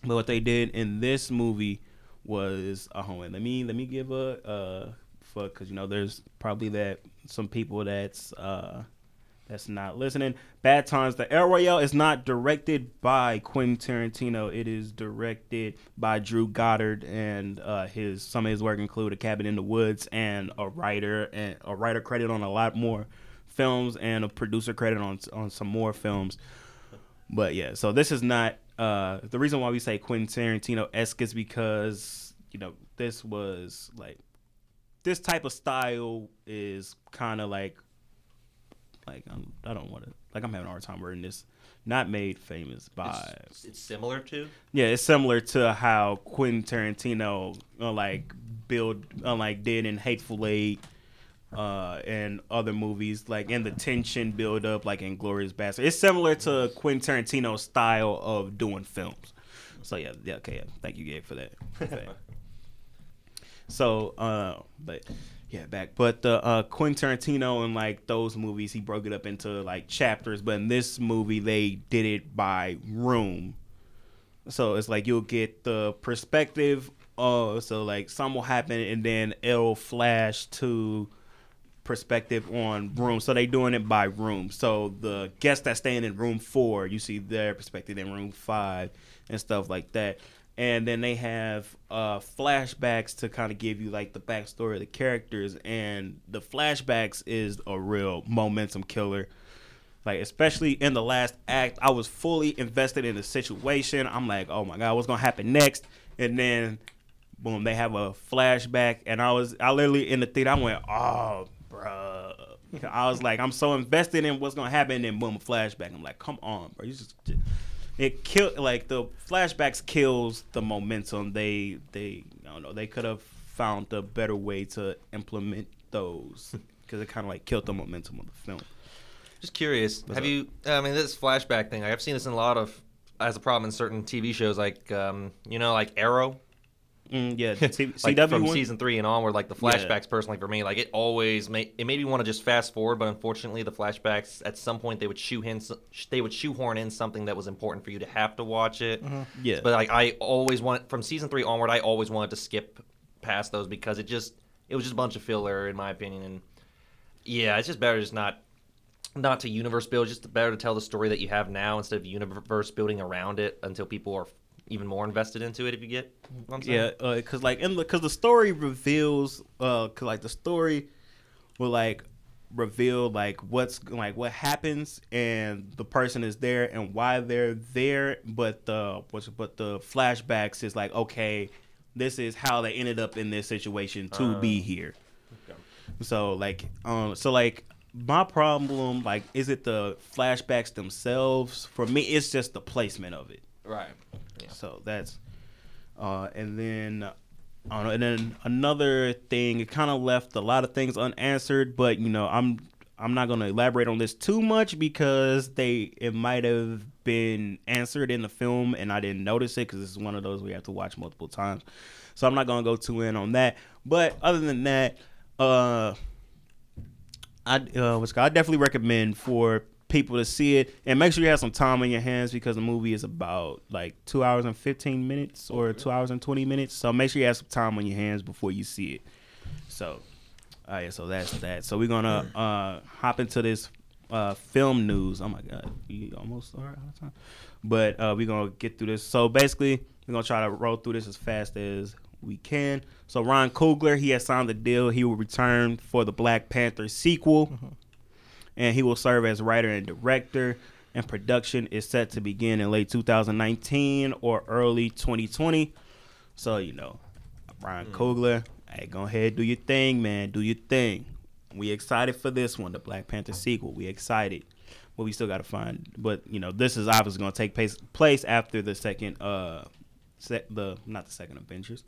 but what they did in this movie was, a hold on, let me let me give a uh for because you know there's probably that some people that's uh that's not listening. Bad Times. The El Royale is not directed by Quentin Tarantino. It is directed by Drew Goddard, and uh, his some of his work include A Cabin in the Woods and a writer and a writer credit on a lot more films and a producer credit on on some more films. But yeah, so this is not uh, the reason why we say Quentin Tarantino esque is because you know this was like this type of style is kind of like like I'm, I don't want to like I'm having a hard time wording this. Not made famous by
It's, it's similar to.
yeah, it's similar to how Quentin Tarantino uh, like build uh, like did in Hateful Eight uh, and other movies, like in the tension build up, like in Glorious Bastard. It's similar to Quentin Tarantino's style of doing films. So yeah, yeah, okay, yeah. Thank you, Gabe, for that. So, uh, but yeah, back. But the uh, Quentin Tarantino and like those movies, he broke it up into like chapters. But in this movie, they did it by room. So it's like you'll get the perspective. Uh, so like some will happen, and then it'll flash to perspective on room. So they doing it by room. So the guests that staying in room four, you see their perspective in room five and stuff like that. And then they have uh, flashbacks to kind of give you like the backstory of the characters. And the flashbacks is a real momentum killer. Like especially in the last act, I was fully invested in the situation. I'm like, oh my god, what's gonna happen next? And then, boom, they have a flashback, and I was, I literally in the theater, I went, oh, bruh. I was like, I'm so invested in what's gonna happen, and then boom, a flashback. I'm like, come on, bro, you just, it killed like the flashbacks kills the momentum. They, they, I don't know, they could have found a better way to implement those because it kind of like killed the momentum of the film.
Just curious,
What's
have
up?
you? I mean, this flashback thing. I've seen this in a lot of as a problem in certain TV shows, like um, you know, like Arrow.
Mm, yeah, the T-
like
CW
from
one?
season three and onward, like the
Yeah.
flashbacks personally for me, like it always made it made me want to just fast forward, but unfortunately the flashbacks at some point they would shoehorn they would shoehorn in something that was important for you to have to watch it.
Yeah.
But like I always want from season three onward, I always wanted to skip past those because it just it was just a bunch of filler in my opinion, and yeah, it's just better just not not to universe build, just better to tell the story that you have now instead of universe building around it until people are even more invested into it. If you get what I'm saying.
Yeah, because like in the because the story reveals uh cause like the story will like reveal like what's like what happens and the person is there and why they're there, but the what's but the flashbacks is like okay, this is how they ended up in this situation to be here. So like um so like my problem like is it the flashbacks themselves? For me, it's just the placement of it.
Right.
So that's uh, and then I don't know, and then another thing, it kind of left a lot of things unanswered, but you know, I'm I'm not gonna elaborate on this too much because they it might have been answered in the film and I didn't notice it because this is one of those we have to watch multiple times. So I'm not gonna go too in on that. But other than that, uh, I uh, I definitely recommend for people to see it. And make sure you have some time on your hands because the movie is about like two hours and 15 minutes or two hours and 20 minutes. So make sure you have some time on your hands before you see it. So all right so that's that. So we're gonna uh hop into this uh film news. Oh my god. We almost are out of time. But uh we're gonna get through this. So basically we're gonna try to roll through this as fast as we can. So Ron Coogler he has signed the deal. He will return for the Black Panther sequel and he will serve as writer and director. And production is set to begin in late 2019 or early 2020. So you know, Brian Coogler, hey, go ahead, do your thing, man, do your thing. We excited for this one, the Black Panther sequel. We excited, but we still got to find. But you know, this is obviously going to take place place after the second, uh, se- the not the second Avengers,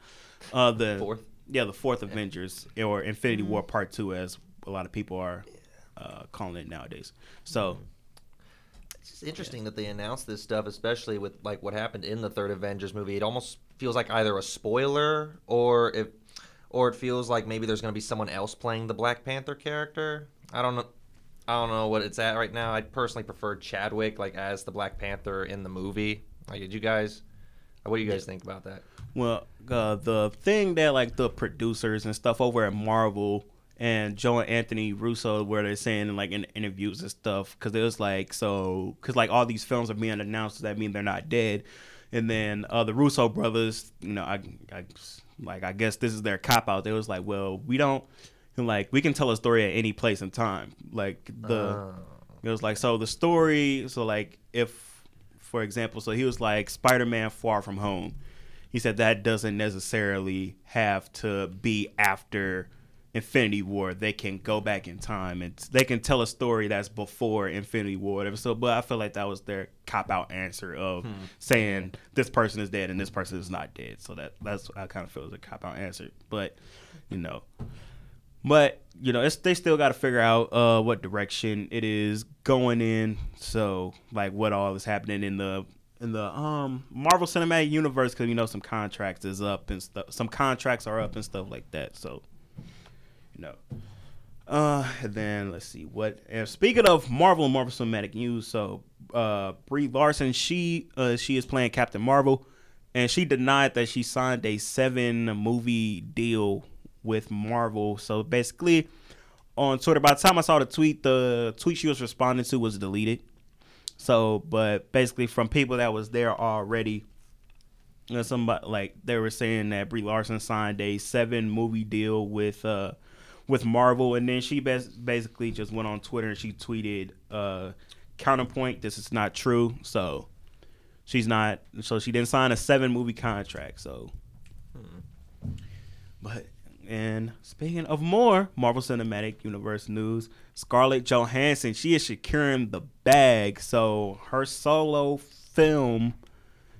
uh, the
Fourth?
yeah, the fourth Avengers or Infinity War Part Two, as a lot of people are uh, calling it nowadays. So
It's just interesting that they announced this stuff, especially with like what happened in the third Avengers movie. It almost feels like either a spoiler or if, or it feels like maybe there's going to be someone else playing the Black Panther character. I don't know. I don't know what it's at right now. I personally prefer Chadwick like as the Black Panther in the movie. Like, did you guys? What do you guys think about that?
Well, uh, the thing that like the producers and stuff over at Marvel and Joe and Anthony Russo, where they're saying like in interviews and stuff, because it was like so, because like all these films are being announced, does that mean they're not dead? And then uh, the Russo brothers, you know, I, I like I guess this is their cop out. They was like, well, we don't like we can tell a story at any place and time. Like the
Oh.
it was like so the story. So like if, for example, so he was like Spider-Man: Far From Home. He said that doesn't necessarily have to be after Infinity War. They can go back in time and they can tell a story that's before Infinity War. Whatever. So, but I feel like that was their cop out answer of saying this person is dead and this person is not dead. So that that's I kind of feel is a cop out answer. But you know, but you know, it's they still got to figure out uh, what direction it is going in. So like what all is happening in the in the um Marvel Cinematic Universe because you know some contracts is up and stuff. Some contracts are up and stuff like that. So know. Uh, and then let's see what. And speaking of Marvel and Marvel Cinematic News, so uh, Brie Larson, she uh, she is playing Captain Marvel, and she denied that she signed a seven movie deal with Marvel. So basically, on Twitter, by the time I saw the tweet, the tweet she was responding to was deleted. So, but basically, from people that was there already, you know, somebody like they were saying that Brie Larson signed a seven movie deal with uh with Marvel, and then she bas- basically just went on Twitter and she tweeted uh counterpoint this is not true. So she's not so she didn't sign a seven movie contract. So, but and speaking of more Marvel Cinematic Universe news, Scarlett Johansson she is securing the bag. So her solo film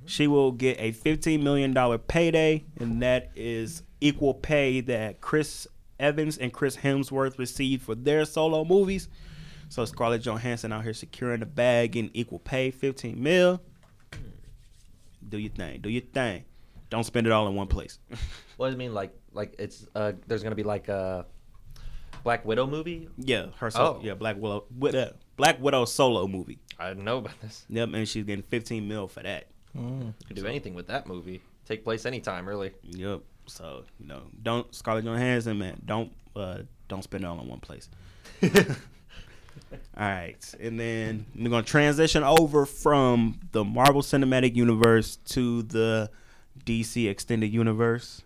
she will get a $15 million payday, and that is equal pay that Chris Evans and Chris Hemsworth received for their solo movies. So Scarlett Johansson out here securing the bag in equal pay, 15 mil. Do your thing. Do your thing. Don't spend it all in one place.
What does it mean? Like, like it's uh, there's gonna be like a Black Widow movie.
yeah, her solo,
Oh.
yeah, Black Widow, with Black Widow solo movie.
I didn't know about this.
Yep, and she's getting 15 mil for that.
Could do anything with that movie. Take place anytime, really.
Yep. So you know, don't Scarlett Johansson, man, don't uh, don't spend it all in one place. all right, and then we're gonna transition over from the Marvel Cinematic Universe to the DC Extended Universe.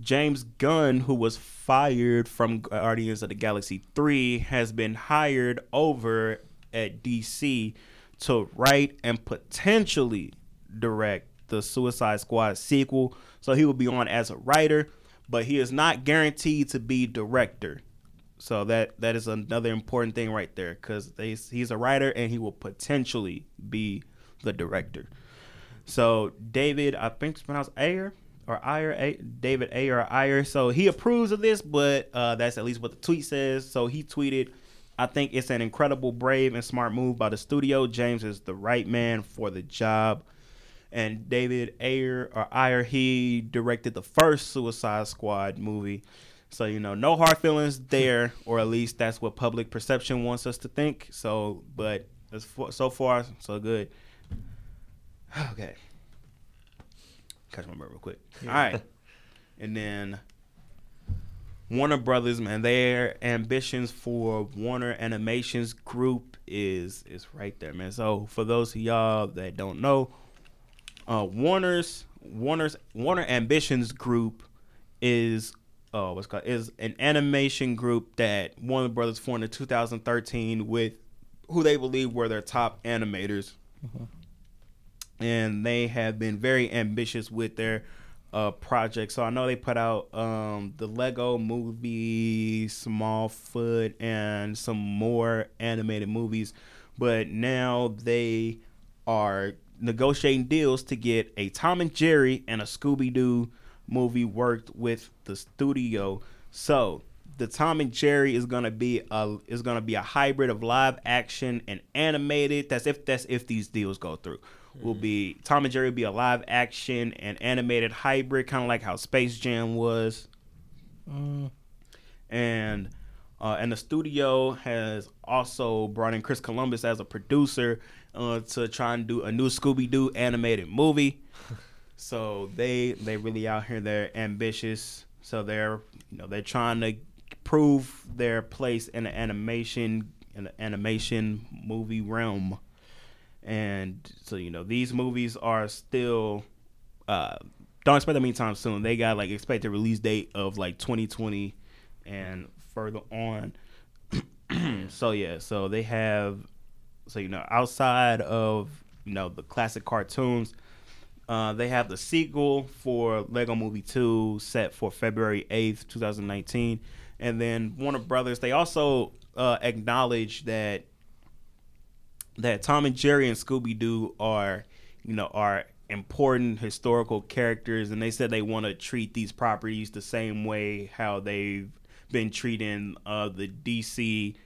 James Gunn, who was fired from Guardians of the Galaxy 3, has been hired over at DC to write and potentially direct the Suicide Squad sequel. So he will be on as a writer, but he is not guaranteed to be director. So that that is another important thing right there because he's a writer and he will potentially be the director. So David, I think it's pronounced Ayer or Ayer, A- David Ayer or Ayer. So he approves of this, but uh, that's at least what the tweet says. So he tweeted, "I think it's an incredible, brave, and smart move by the studio. James is the right man for the job." And David Ayer or Ayer, he directed the first Suicide Squad movie. So you know, no hard feelings there, or at least that's what public perception wants us to think. So, but as for, so far, so good. Okay, catch my breath real quick. All right, and then Warner Brothers, man, their ambitions for Warner Animations Group is is right there, man. So for those of y'all that don't know, uh, Warner's Warner's Warner Animation Group is uh, what's called is an animation group that Warner Brothers formed in 2013 with who they believe were their top animators, and they have been very ambitious with their uh, projects. So I know they put out um, the Lego Movie, Smallfoot, and some more animated movies, but now they are negotiating deals to get a Tom and Jerry and a Scooby Doo movie worked with the studio. So the Tom and Jerry is gonna be a is gonna be a hybrid of live action and animated. That's if that's if these deals go through. Will be Tom and Jerry will be a live action and animated hybrid, kind of like how Space Jam was. And uh, and the studio has also brought in Chris Columbus as a producer uh, to try and do a new Scooby Doo animated movie. so they they really out here. They're ambitious. So they're you know they're trying to prove their place in the animation in the animation movie realm. And so you know these movies are still uh, don't expect them anytime soon. They got like expected release date of like 2020 and further on. so yeah, so they have so you know outside of you know the classic cartoons, uh, they have the sequel for Lego Movie 2 set for February 8th, 2019. And then Warner Brothers, they also uh, acknowledge that that Tom and Jerry and Scooby Doo are, you know, are important historical characters, and they said they want to treat these properties the same way how they've been treating uh, the DC,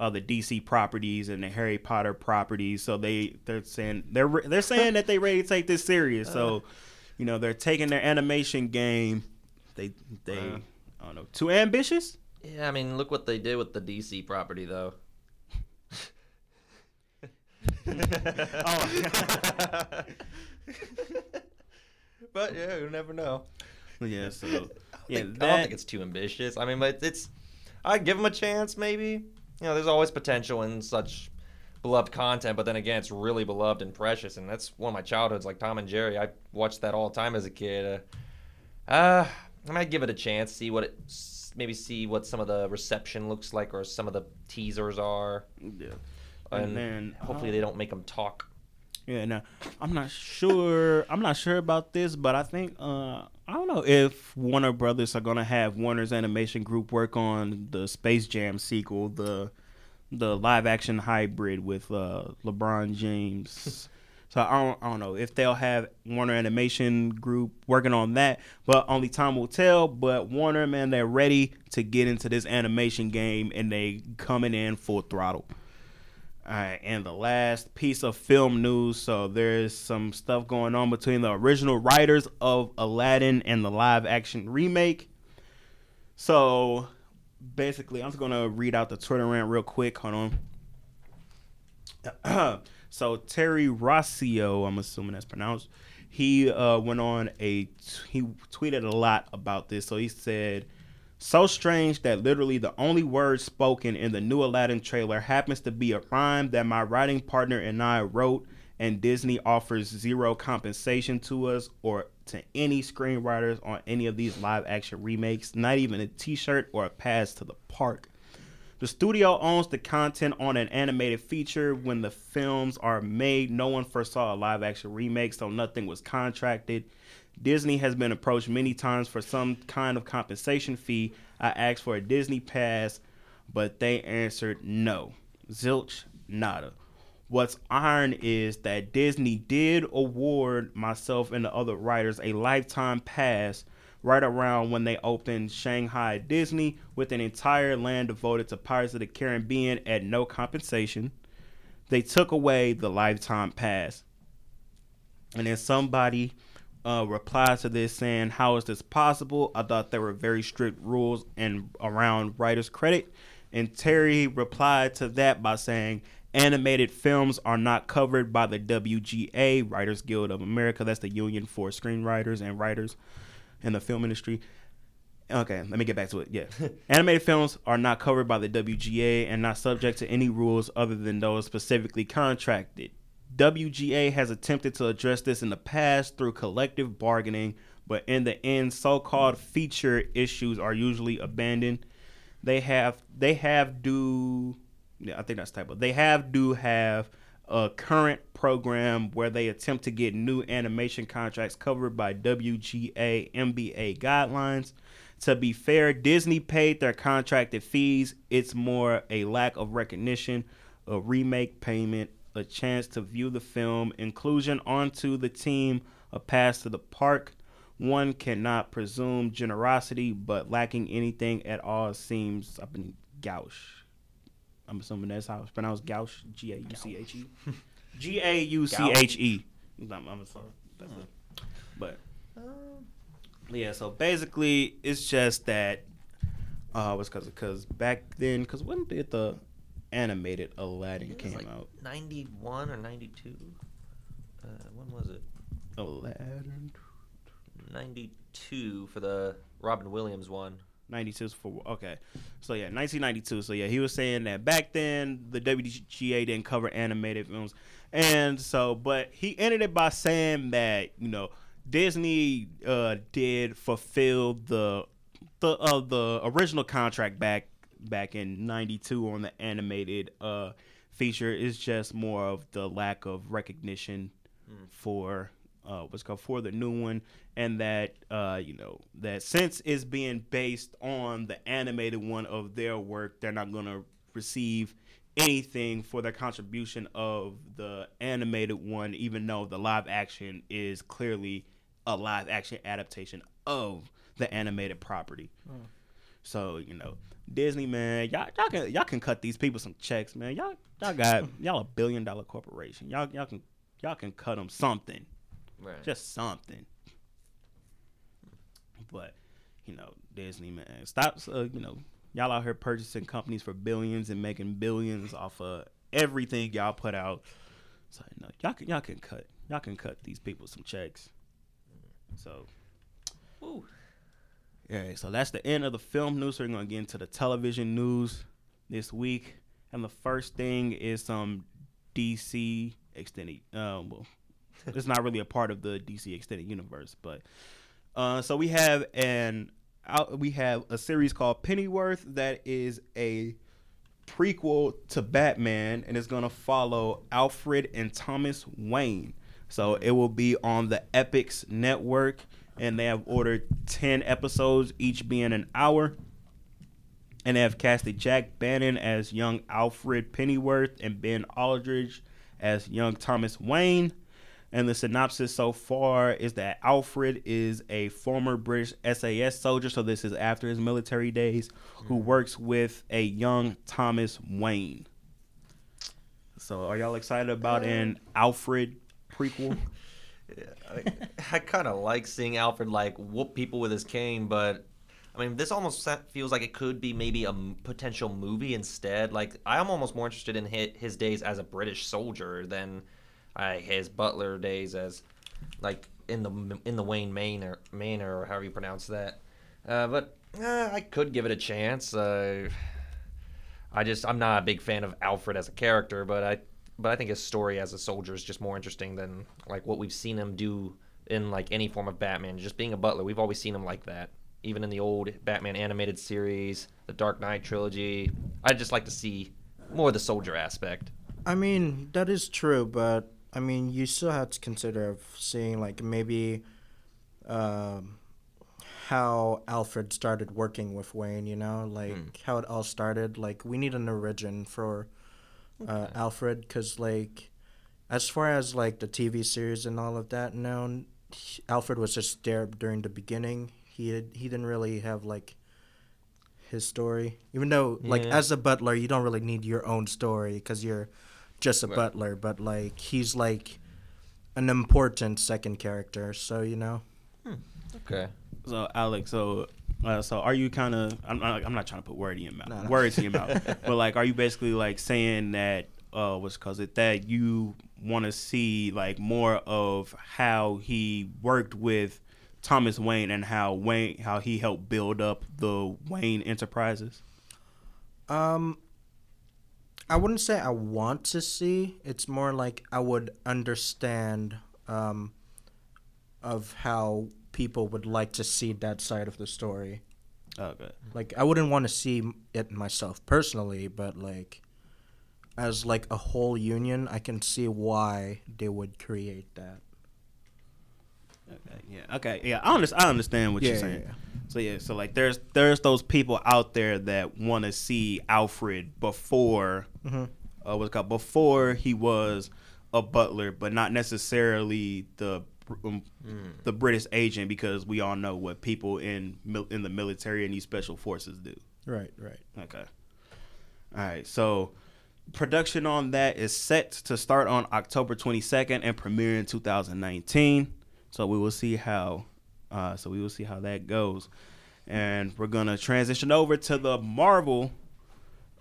uh, the DC properties and the Harry Potter properties. So they they're saying they're they're saying that they ready to take this serious. So, you know, they're taking their animation game. They they
Uh.
I don't know too ambitious.
Yeah, I mean, look what they did with the DC property, though.
Oh.
but yeah, you never know.
yeah. So
I,
yeah,
think, I don't think it's too ambitious. I mean, but it's. I'd give them a chance, maybe. You know, there's always potential in such beloved content, but then again, it's really beloved and precious, and that's one of my childhoods, like Tom and Jerry. I watched that all the time as a kid. Uh, uh I might give it a chance, see what it, maybe see what some of the reception looks like, or some of the teasers are,
yeah.
and,
And then,
hopefully
uh,
they don't make them talk.
Yeah, now I'm not sure. I'm not sure about this, but I think uh, I don't know if Warner Brothers are gonna have Warner's Animation Group work on the Space Jam sequel, the the live action hybrid with uh, LeBron James. so I don't, I don't know if they'll have Warner Animation Group working on that, but only time will tell. But Warner, man, they're ready to get into this animation game, and they coming in full throttle. All right, and the last piece of film news. So there's some stuff going on between the original writers of Aladdin and the live action remake. So basically, I'm just gonna read out the Twitter rant real quick. Hold on. so Terry Rossio, I'm assuming that's pronounced. He uh, went on a he tweeted a lot about this. So he said. So strange that literally the only word spoken in the new Aladdin trailer happens to be a rhyme that my writing partner and I wrote, and Disney offers zero compensation to us or to any screenwriters on any of these live action remakes, not even a t shirt or a pass to the park. The studio owns the content on an animated feature. When the films are made, no one foresaw a live action remake, so nothing was contracted. Disney has been approached many times for some kind of compensation fee. I asked for a Disney pass, but they answered no. Zilch, nada. What's iron is that Disney did award myself and the other writers a lifetime pass right around when they opened Shanghai Disney with an entire land devoted to Pirates of the Caribbean at no compensation. They took away the lifetime pass. And then somebody uh, replied to this saying, How is this possible? I thought there were very strict rules and around writer's credit. And Terry replied to that by saying, Animated films are not covered by the WGA, Writers Guild of America. That's the union for screenwriters and writers in the film industry. Okay, let me get back to it. Yeah. Animated films are not covered by the WGA and not subject to any rules other than those specifically contracted. WGA has attempted to address this in the past through collective bargaining, but in the end, so-called feature issues are usually abandoned. They have they have do yeah, I think that's typo. They have do have a current program where they attempt to get new animation contracts covered by WGA MBA guidelines. To be fair, Disney paid their contracted fees. It's more a lack of recognition, a remake payment, a chance to view the film, inclusion onto the team, a pass to the park. One cannot presume generosity, but lacking anything at all seems I've been gouche. I'm assuming that's how it's pronounced gauche. G A U C H E. G A U C H E. I'm, I'm sorry. That's it. But yeah, so basically it's just that uh was cuz cuz back then cuz when did the animated Aladdin came
like
out?
91 or 92. Uh, when was it?
Aladdin
92 for the Robin Williams one.
92 for okay so yeah 1992 so yeah he was saying that back then the wga didn't cover animated films and so but he ended it by saying that you know disney uh did fulfill the the uh the original contract back back in 92 on the animated uh feature. Is just more of the lack of recognition for uh, what's called for the new one, and that uh, you know that since it's being based on the animated one of their work, they're not gonna receive anything for their contribution of the animated one, even though the live action is clearly a live action adaptation of the animated property. So you know, Disney man, y'all y'all can y'all can cut these people some checks, man. Y'all y'all got y'all a billion dollar corporation. Y'all y'all can y'all can cut them something,
Right.
just something. But you know, Disney man, stop. Uh, you know, y'all out here purchasing companies for billions and making billions off of everything y'all put out. So you know, y'all can y'all can cut y'all can cut these people some checks. So
Ooh.
Yeah, so that's the end of the film news. We're gonna get into the television news this week, and the first thing is some DC extended. Um, well, it's not really a part of the DC extended universe, but uh, so we have an out, we have a series called Pennyworth that is a prequel to Batman, and it's gonna follow Alfred and Thomas Wayne. So it will be on the Epix network, and they have ordered ten episodes, each being an hour. And they have casted Jack Bannon as young Alfred Pennyworth and Ben Aldridge as young Thomas Wayne. And the synopsis so far is that Alfred is a former British SAS soldier, so this is after his military days, who hmm. works with a young Thomas Wayne. So, are y'all excited about uh, an Alfred prequel?
I, I kind of like seeing Alfred like whoop people with his cane, but I mean, this almost feels like it could be maybe a potential movie instead. Like, I'm almost more interested in his, days as a British soldier than uh, his butler days as like in the in the Wayne Manor, Manor or however you pronounce that. Uh, but uh, I could give it a chance. I just I'm not a big fan of Alfred as a character, but I but I think his story as a soldier is just more interesting than like what we've seen him do in like any form of Batman. Just being a butler, we've always seen him like that. Even in the old Batman animated series, the Dark Knight trilogy, I'd just like to see more of the soldier aspect.
I mean, that is true, but I mean, you still have to consider of seeing like maybe um, how Alfred started working with Wayne. You know, like
Mm.
how it all started. Like we need an origin for uh, Alfred, because like, as far as like the TV series and all of that, known, he- Alfred was just there during the beginning. He had, he didn't really have like his story, even though like as a butler, you don't really need your own story because you're just a
Right.
butler. But like, he's like an important second character, so you know.
Okay.
So Alex, so uh, so are you kind of? I'm, not- I'm not trying to put word in your mouth,
no.
words in your mouth, but like, are you basically like saying that uh, what's cause it that you want to see like more of how he worked with Thomas Wayne and how Wayne how he helped build up the Wayne Enterprises?
Um, I wouldn't say I want to see. It's more like I would understand um, of how people would like to see that side of the story.
Okay.
Like I wouldn't want to see it myself personally, but like as like a whole union, I can see why they would create that.
Okay. Yeah. Okay. Yeah. I understand. I understand what
Yeah,
you're saying.
yeah.
So yeah. So like, there's there's those people out there that want to see Alfred before
hmm
uh, what's it called before he was a butler, but not necessarily the um, the British agent because we all know what people in mil- in the military and these special forces do.
Right, right.
Okay. All right. So production on that is set to start on October 22nd and premiere in 2019. So we will see how. Uh, so we will see how that goes, and we're gonna transition over to the Marvel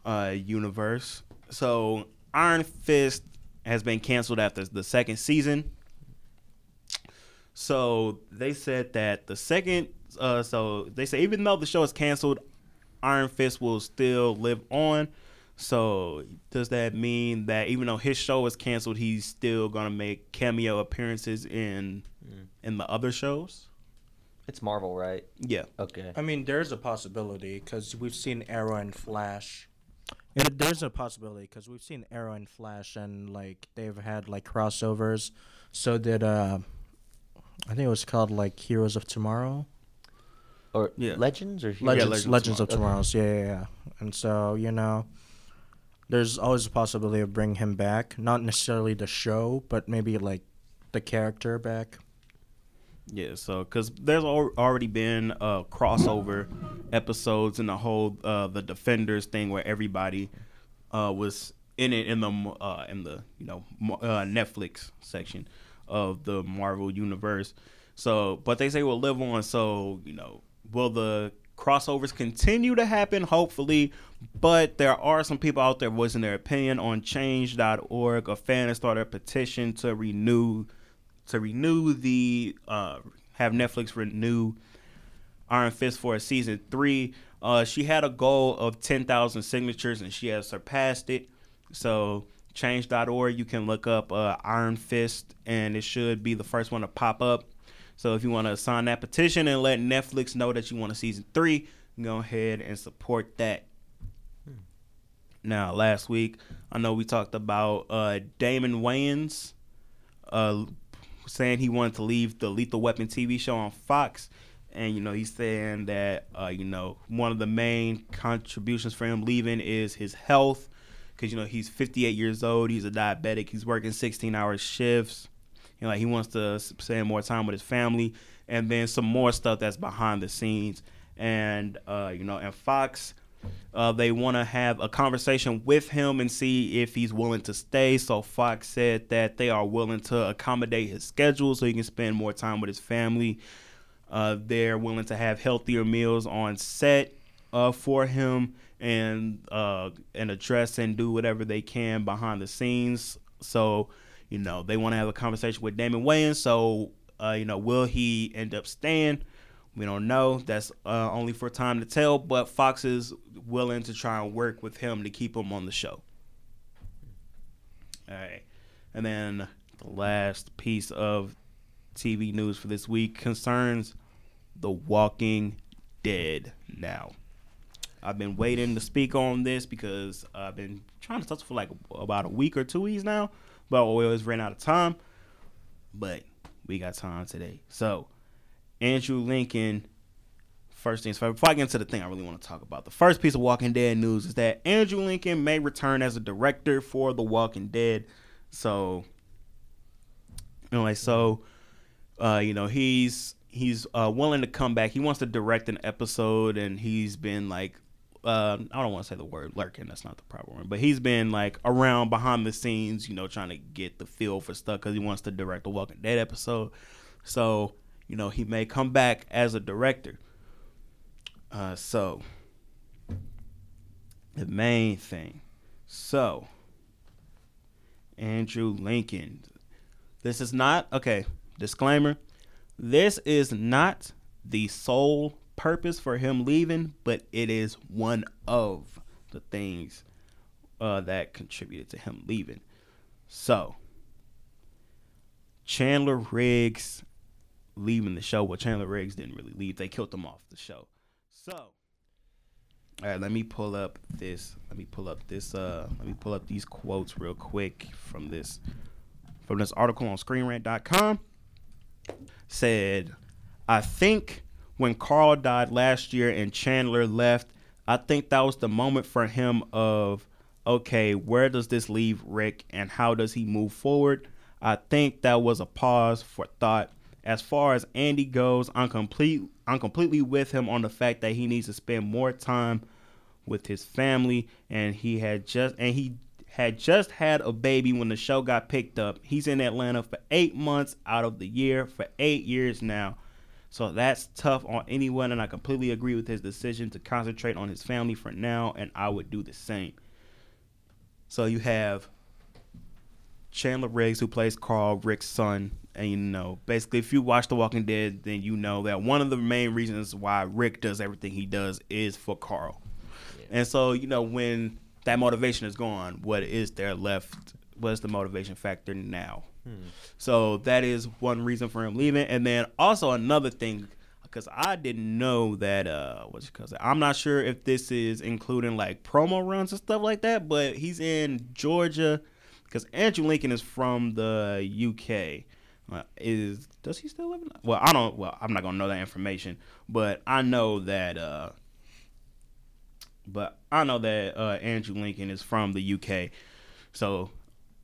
uh, universe. So Iron Fist has been canceled after the second season. So they said that the second, uh, so they say even though the show is canceled, Iron Fist will still live on. So does that mean that even though his show is canceled, he's still gonna make cameo appearances in in the other shows?
It's Marvel, right?
Yeah.
Okay.
I mean, there's a possibility because we've seen Arrow and Flash. It, there's a possibility because we've seen Arrow and Flash, and like they've had like crossovers. So did uh, I think it was called like Heroes of Tomorrow,
Or
Yeah.
Legends or
Legends,
Legends
Legends,
of
of
Tomorrow.
Tomorrows. Yeah, yeah, yeah. And so you know, there's always a possibility of bringing him back. Not necessarily the show, but maybe like the character back.
Yeah, so because there's al- already been uh, crossover episodes in the whole uh, the Defenders thing where everybody uh, was in it in the uh, in the you know uh, Netflix section of the Marvel universe. So, but they say we'll live on. So you know, will the crossovers continue to happen? Hopefully, but there are some people out there voicing their opinion on Change.org. A fan has started a petition to renew to renew the uh, have Netflix renew Iron Fist for a season three. Uh, she had a goal of ten thousand signatures and she has surpassed it. So change.org, you can look up uh, Iron Fist and it should be the first one to pop up. So if you want to sign that petition and let Netflix know that you want a season three, go ahead and support that. Now, last week, I know we talked about uh, Damon Wayans uh, saying he wanted to leave the Lethal Weapon TV show on Fox. And, you know, he's saying that, uh, you know, one of the main contributions for him leaving is his health. Because, you know, he's 58 years old. He's a diabetic. He's working 16 hour shifts. You know, like he wants to spend more time with his family. And then some more stuff that's behind the scenes. And, uh, you know, and Fox uh, they want to have a conversation with him and see if he's willing to stay. So Fox said that they are willing to accommodate his schedule so he can spend more time with his family. Uh, they're willing to have healthier meals on set uh, for him and uh, and address and do whatever they can behind the scenes. So you know they want to have a conversation with Damon Wayans. So uh, you know will he end up staying? We don't know. That's uh, only for time to tell. But Fox is willing to try and work with him to keep him on the show. All right, and then the last piece of TV news for this week concerns The Walking Dead. Now, I've been waiting to speak on this because I've been trying to touch for like about a week or two weeks now, but we always ran out of time. But we got time today. So, Andrew Lincoln first things first. Before I get into the thing I really want to talk about, the first piece of Walking Dead news is that Andrew Lincoln may return as a director for The Walking Dead. So, anyway, so uh, you know he's he's uh, willing to come back. He wants to direct an episode, and he's been like, uh, I don't want to say the word lurking. That's not the proper one, but he's been like around behind the scenes, you know, trying to get the feel for stuff because he wants to direct a Walking Dead episode. So, you know, he may come back as a director. Uh, so, the main thing. So, Andrew Lincoln. This is not, okay, disclaimer. This is not the sole purpose for him leaving, but it is one of the things uh, that contributed to him leaving. So, Chandler Riggs leaving the show. Well, Chandler Riggs didn't really leave; they killed him off the show. So, all right, let me pull up this. Let me pull up this. Uh, let me pull up these quotes real quick from this from this article on ScreenRant.com. Said, I think when Carl died last year and Chandler left, I think that was the moment for him of, okay, where does this leave Rick and how does he move forward? I think that was a pause for thought. As far as Andy goes, I'm complete I'm completely with him on the fact that he needs to spend more time with his family and he had just and he had just had a baby when the show got picked up. He's in Atlanta for 8 months out of the year for 8 years now. So that's tough on anyone and I completely agree with his decision to concentrate on his family for now and I would do the same. So you have Chandler Riggs, who plays Carl, Rick's son. And you know, basically, if you watch The Walking Dead, then you know that one of the main reasons why Rick does everything he does is for Carl. Yeah. And so, you know, when that motivation is gone, what is there left? What's the motivation factor now? Hmm. So that is one reason for him leaving. And then also another thing, because I didn't know that uh what's because I'm not sure if this is including like promo runs and stuff like that, but he's in Georgia because Andrew Lincoln is from the UK. Uh, is does he still live in? Well, I don't. Well, I'm not gonna know that information, but I know that. Uh, but I know that uh, Andrew Lincoln is from the UK, so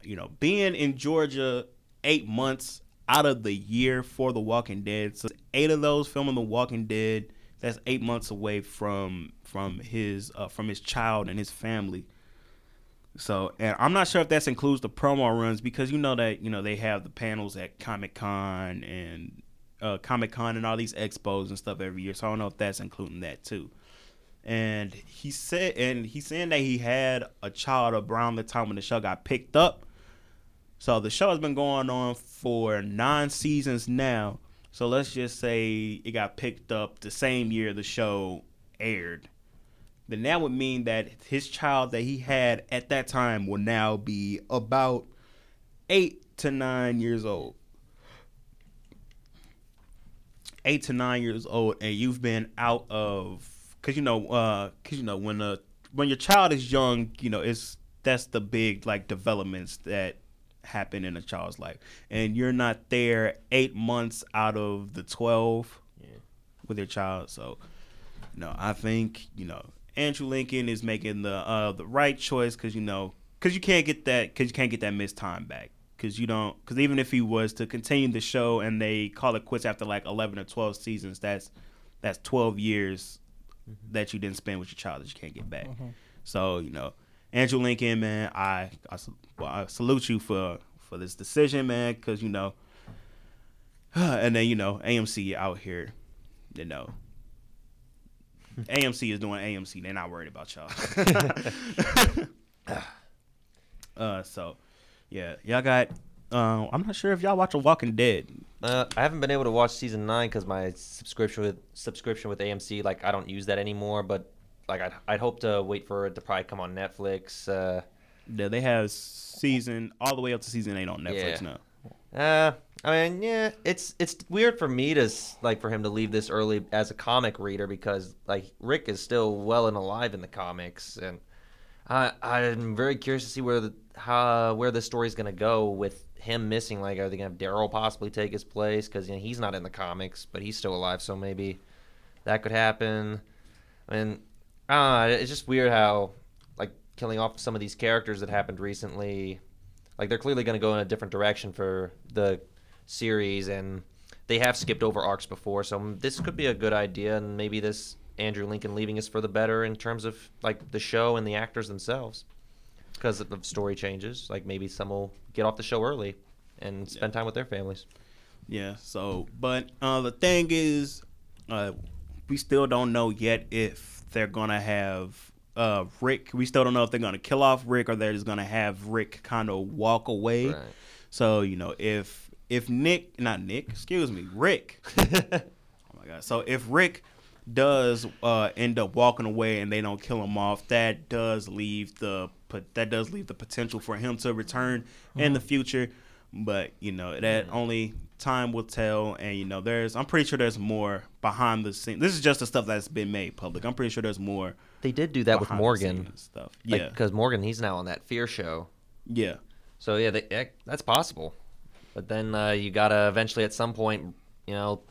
you know, being in Georgia eight months out of the year for The Walking Dead, so eight of those filming The Walking Dead. That's eight months away from from his uh, from his child and his family. So, and I'm not sure if that includes the promo runs because you know that you know they have the panels at Comic Con and uh, Comic Con and all these expos and stuff every year. So I don't know if that's including that too. And he said, and he's saying that he had a child around the time when the show got picked up. So the show has been going on for nine seasons now. So let's just say it got picked up the same year the show aired then that would mean that his child that he had at that time will now be about eight to nine years old. Eight to nine years old, and you've been out of because you know, because uh, you know when the when your child is young, you know it's that's the big like developments that happen in a child's life, and you're not there eight months out of the twelve yeah. with your child. So, no, I think you know Andrew Lincoln is making the uh, the right choice because you know because you can't get that because you can't get that missed time back because you don't because even if he was to continue the show and they call it quits after like 11 or 12 seasons that's that's 12 years mm-hmm. that you didn't spend with your child that you can't get back mm-hmm. so you know andrew lincoln man i I, well, I salute you for for this decision man because you know and then you know amc out here you know AMC is doing AMC. They're not worried about y'all. uh, so yeah, y'all got. Uh, I'm not sure if y'all watch a Walking Dead.
Uh, I haven't been able to watch season nine because my subscription with subscription with AMC, like I don't use that anymore. But like I'd, I'd hope to wait for it to probably come on Netflix. Uh,
yeah, they have season all the way up to season eight on Netflix yeah.
now. Uh, I mean, yeah, it's it's weird for me to like for him to leave this early as a comic reader because like Rick is still well and alive in the comics, and I I'm very curious to see where the how where the story's gonna go with him missing. Like, are they gonna have Daryl possibly take his place because you know, he's not in the comics, but he's still alive, so maybe that could happen. I mean, uh, it's just weird how like killing off some of these characters that happened recently. Like they're clearly going to go in a different direction for the series, and they have skipped over arcs before, so this could be a good idea, and maybe this Andrew Lincoln leaving is for the better in terms of like the show and the actors themselves because of the story changes. Like maybe some will get off the show early and spend time with their families.
Yeah. So, but uh, the thing is, uh, we still don't know yet if they're gonna have uh, Rick. We still don't know if they're gonna kill off Rick or they're just gonna have Rick kind of walk away.
Right.
So you know, if if Nick, not Nick, excuse me, Rick. oh my god. So if Rick does uh, end up walking away and they don't kill him off, that does leave the but that does leave the potential for him to return in the future. But you know that only time will tell. And you know there's I'm pretty sure there's more behind the scenes. This is just the stuff that's been made public. I'm pretty sure there's more.
They did do that with Morgan.
stuff. Yeah,
Because Morgan, he's now on that Fear show.
yeah.
So yeah, they, that's possible. But then uh, you gotta eventually, at some point, you know,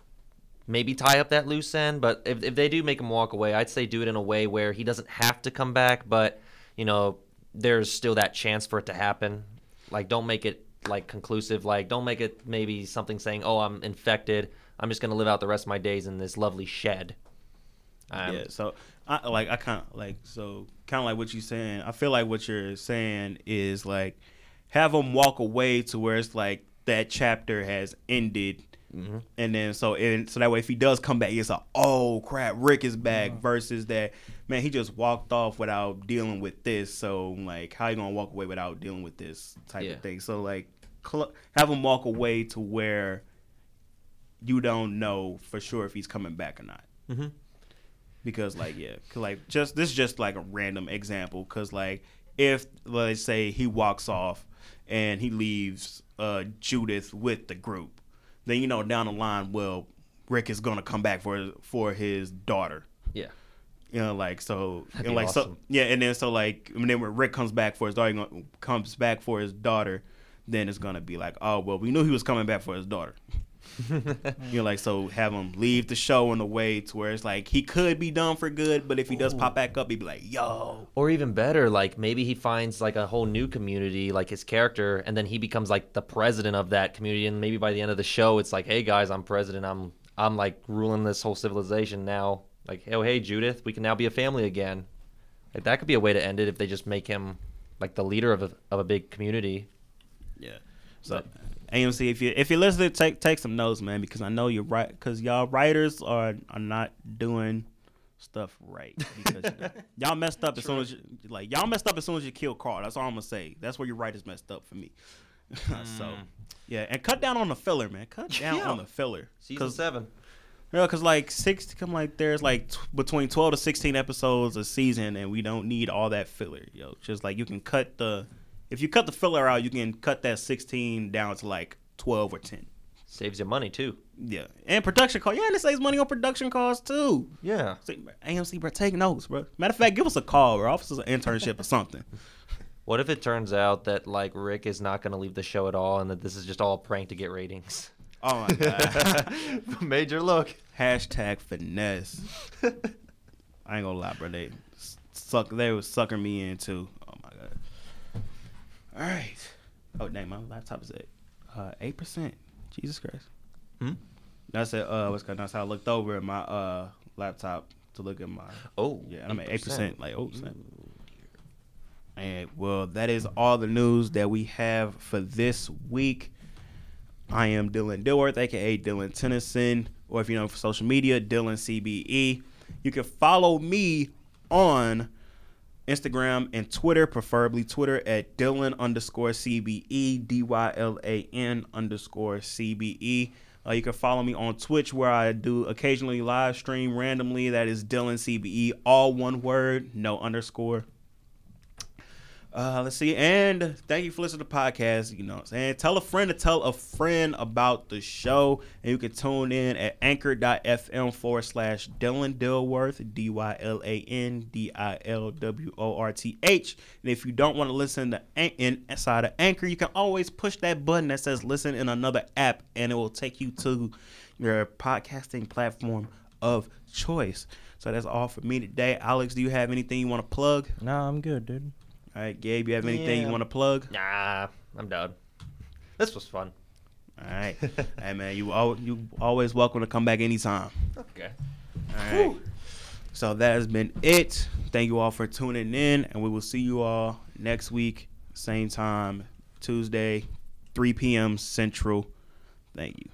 maybe tie up that loose end. But if if they do make him walk away, I'd say do it in a way where he doesn't have to come back, but you know, there's still that chance for it to happen. Like, don't make it like conclusive. Like, don't make it maybe something saying, "Oh, I'm infected. I'm just gonna live out the rest of my days in this lovely shed." Um,
yeah. So I like I kind of like so kind of like what you're saying. I feel like what you're saying is like have them walk away to where it's like that chapter has ended.
Mm-hmm.
And then so and so that way if he does come back, it's a oh crap, Rick is back versus that man he just walked off without dealing with this. So like how you gonna walk away without dealing with this type
Yeah.
of thing? So like cl- have him walk away to where you don't know for sure if he's coming back or not
Mhm.
because like yeah, like just this is just like a random example because like if let's say he walks off and he leaves uh judith with the group then you know down the line well rick is gonna come back for for his daughter
Yeah.
you know like so
That'd
and like so yeah and then so like and then when rick comes back for his daughter comes back for his daughter then it's gonna be like oh well we knew he was coming back for his daughter you know, like so have him leave the show in a way to where it's like he could be done for good, but if he does pop back up, he'd be like, "Yo,
Or even better, like maybe he finds like a whole new community, like his character, and then he becomes like the president of that community. And maybe by the end of the show, it's like, hey guys, I'm president. I'm I'm like ruling this whole civilization now. Like, oh hey Judith, we can now be a family again. Like that could be a way to end it if they just make him like the leader of a of a big community.
Yeah." So AMC, if you if you listen, take take some notes, man, because I know you're right. Because y'all writers are are not doing stuff right. Because you know, y'all messed up as soon as you, like y'all messed up as soon as you kill Carl. That's all I'm gonna say. That's where your writers messed up for me. so mm. yeah, and cut down on the filler, man. Cut down
Yeah.
on the filler.
Season seven.
Yeah, cause like six, come like there's like t- between twelve to sixteen episodes a season, and we don't need all that filler, yo. Just like you can cut the, if you cut the filler out, you can cut that sixteen down to like twelve or ten.
Saves you money too.
Yeah, and production cost. Yeah, and it saves money on production costs too.
Yeah.
See, AMC, bro, take notes, bro. Matter of fact, give us a call, or office us an internship or something.
What if it turns out that like Rick is not going to leave the show at all, and that this is just all a prank to get ratings?
Oh my god.
Major look.
Hashtag finesse. I ain't gonna lie, bro. They suck. They was sucking me in too. Oh my god. All right. Oh dang, my laptop is at uh, eight percent. Jesus Christ.
Hmm?
That's it. Uh, what's going? That's how I looked over at my uh laptop to look at my.
Oh,
Yeah, and I'm at eight
8%.
Like oh snap. And well, that is all the news that we have for this week. I am Dylan Dilworth, aka Dylan Tennyson, or if you know for social media, Dylan CBE. You can follow me on Instagram and Twitter, preferably Twitter at Dylan underscore CBE, D Y L A N underscore CBE. Uh, you can follow me on Twitch where I do occasionally live stream randomly. That is Dylan CBE, all one word, no underscore. Uh, let's see. And thank you for listening to the podcast. You know what I'm saying? Tell a friend to tell a friend about the show. And you can tune in at anchor.fm forward slash Dylan Dilworth, D Y L A N D I L W O R T H. And if you don't want to listen to An- inside of Anchor, you can always push that button that says listen in another app, and it will take you to your podcasting platform of choice. So that's all for me today. Alex, do you have anything you want to plug?
No, I'm good, dude.
All right, Gabe, you have anything
Yeah.
you want to plug?
Nah, I'm done. This was fun.
All right, hey man, you al- you always welcome to come back anytime.
Okay.
All right. So that has been it. Thank you all for tuning in, and we will see you all next week, same time, Tuesday, 3 p.m. Central. Thank you.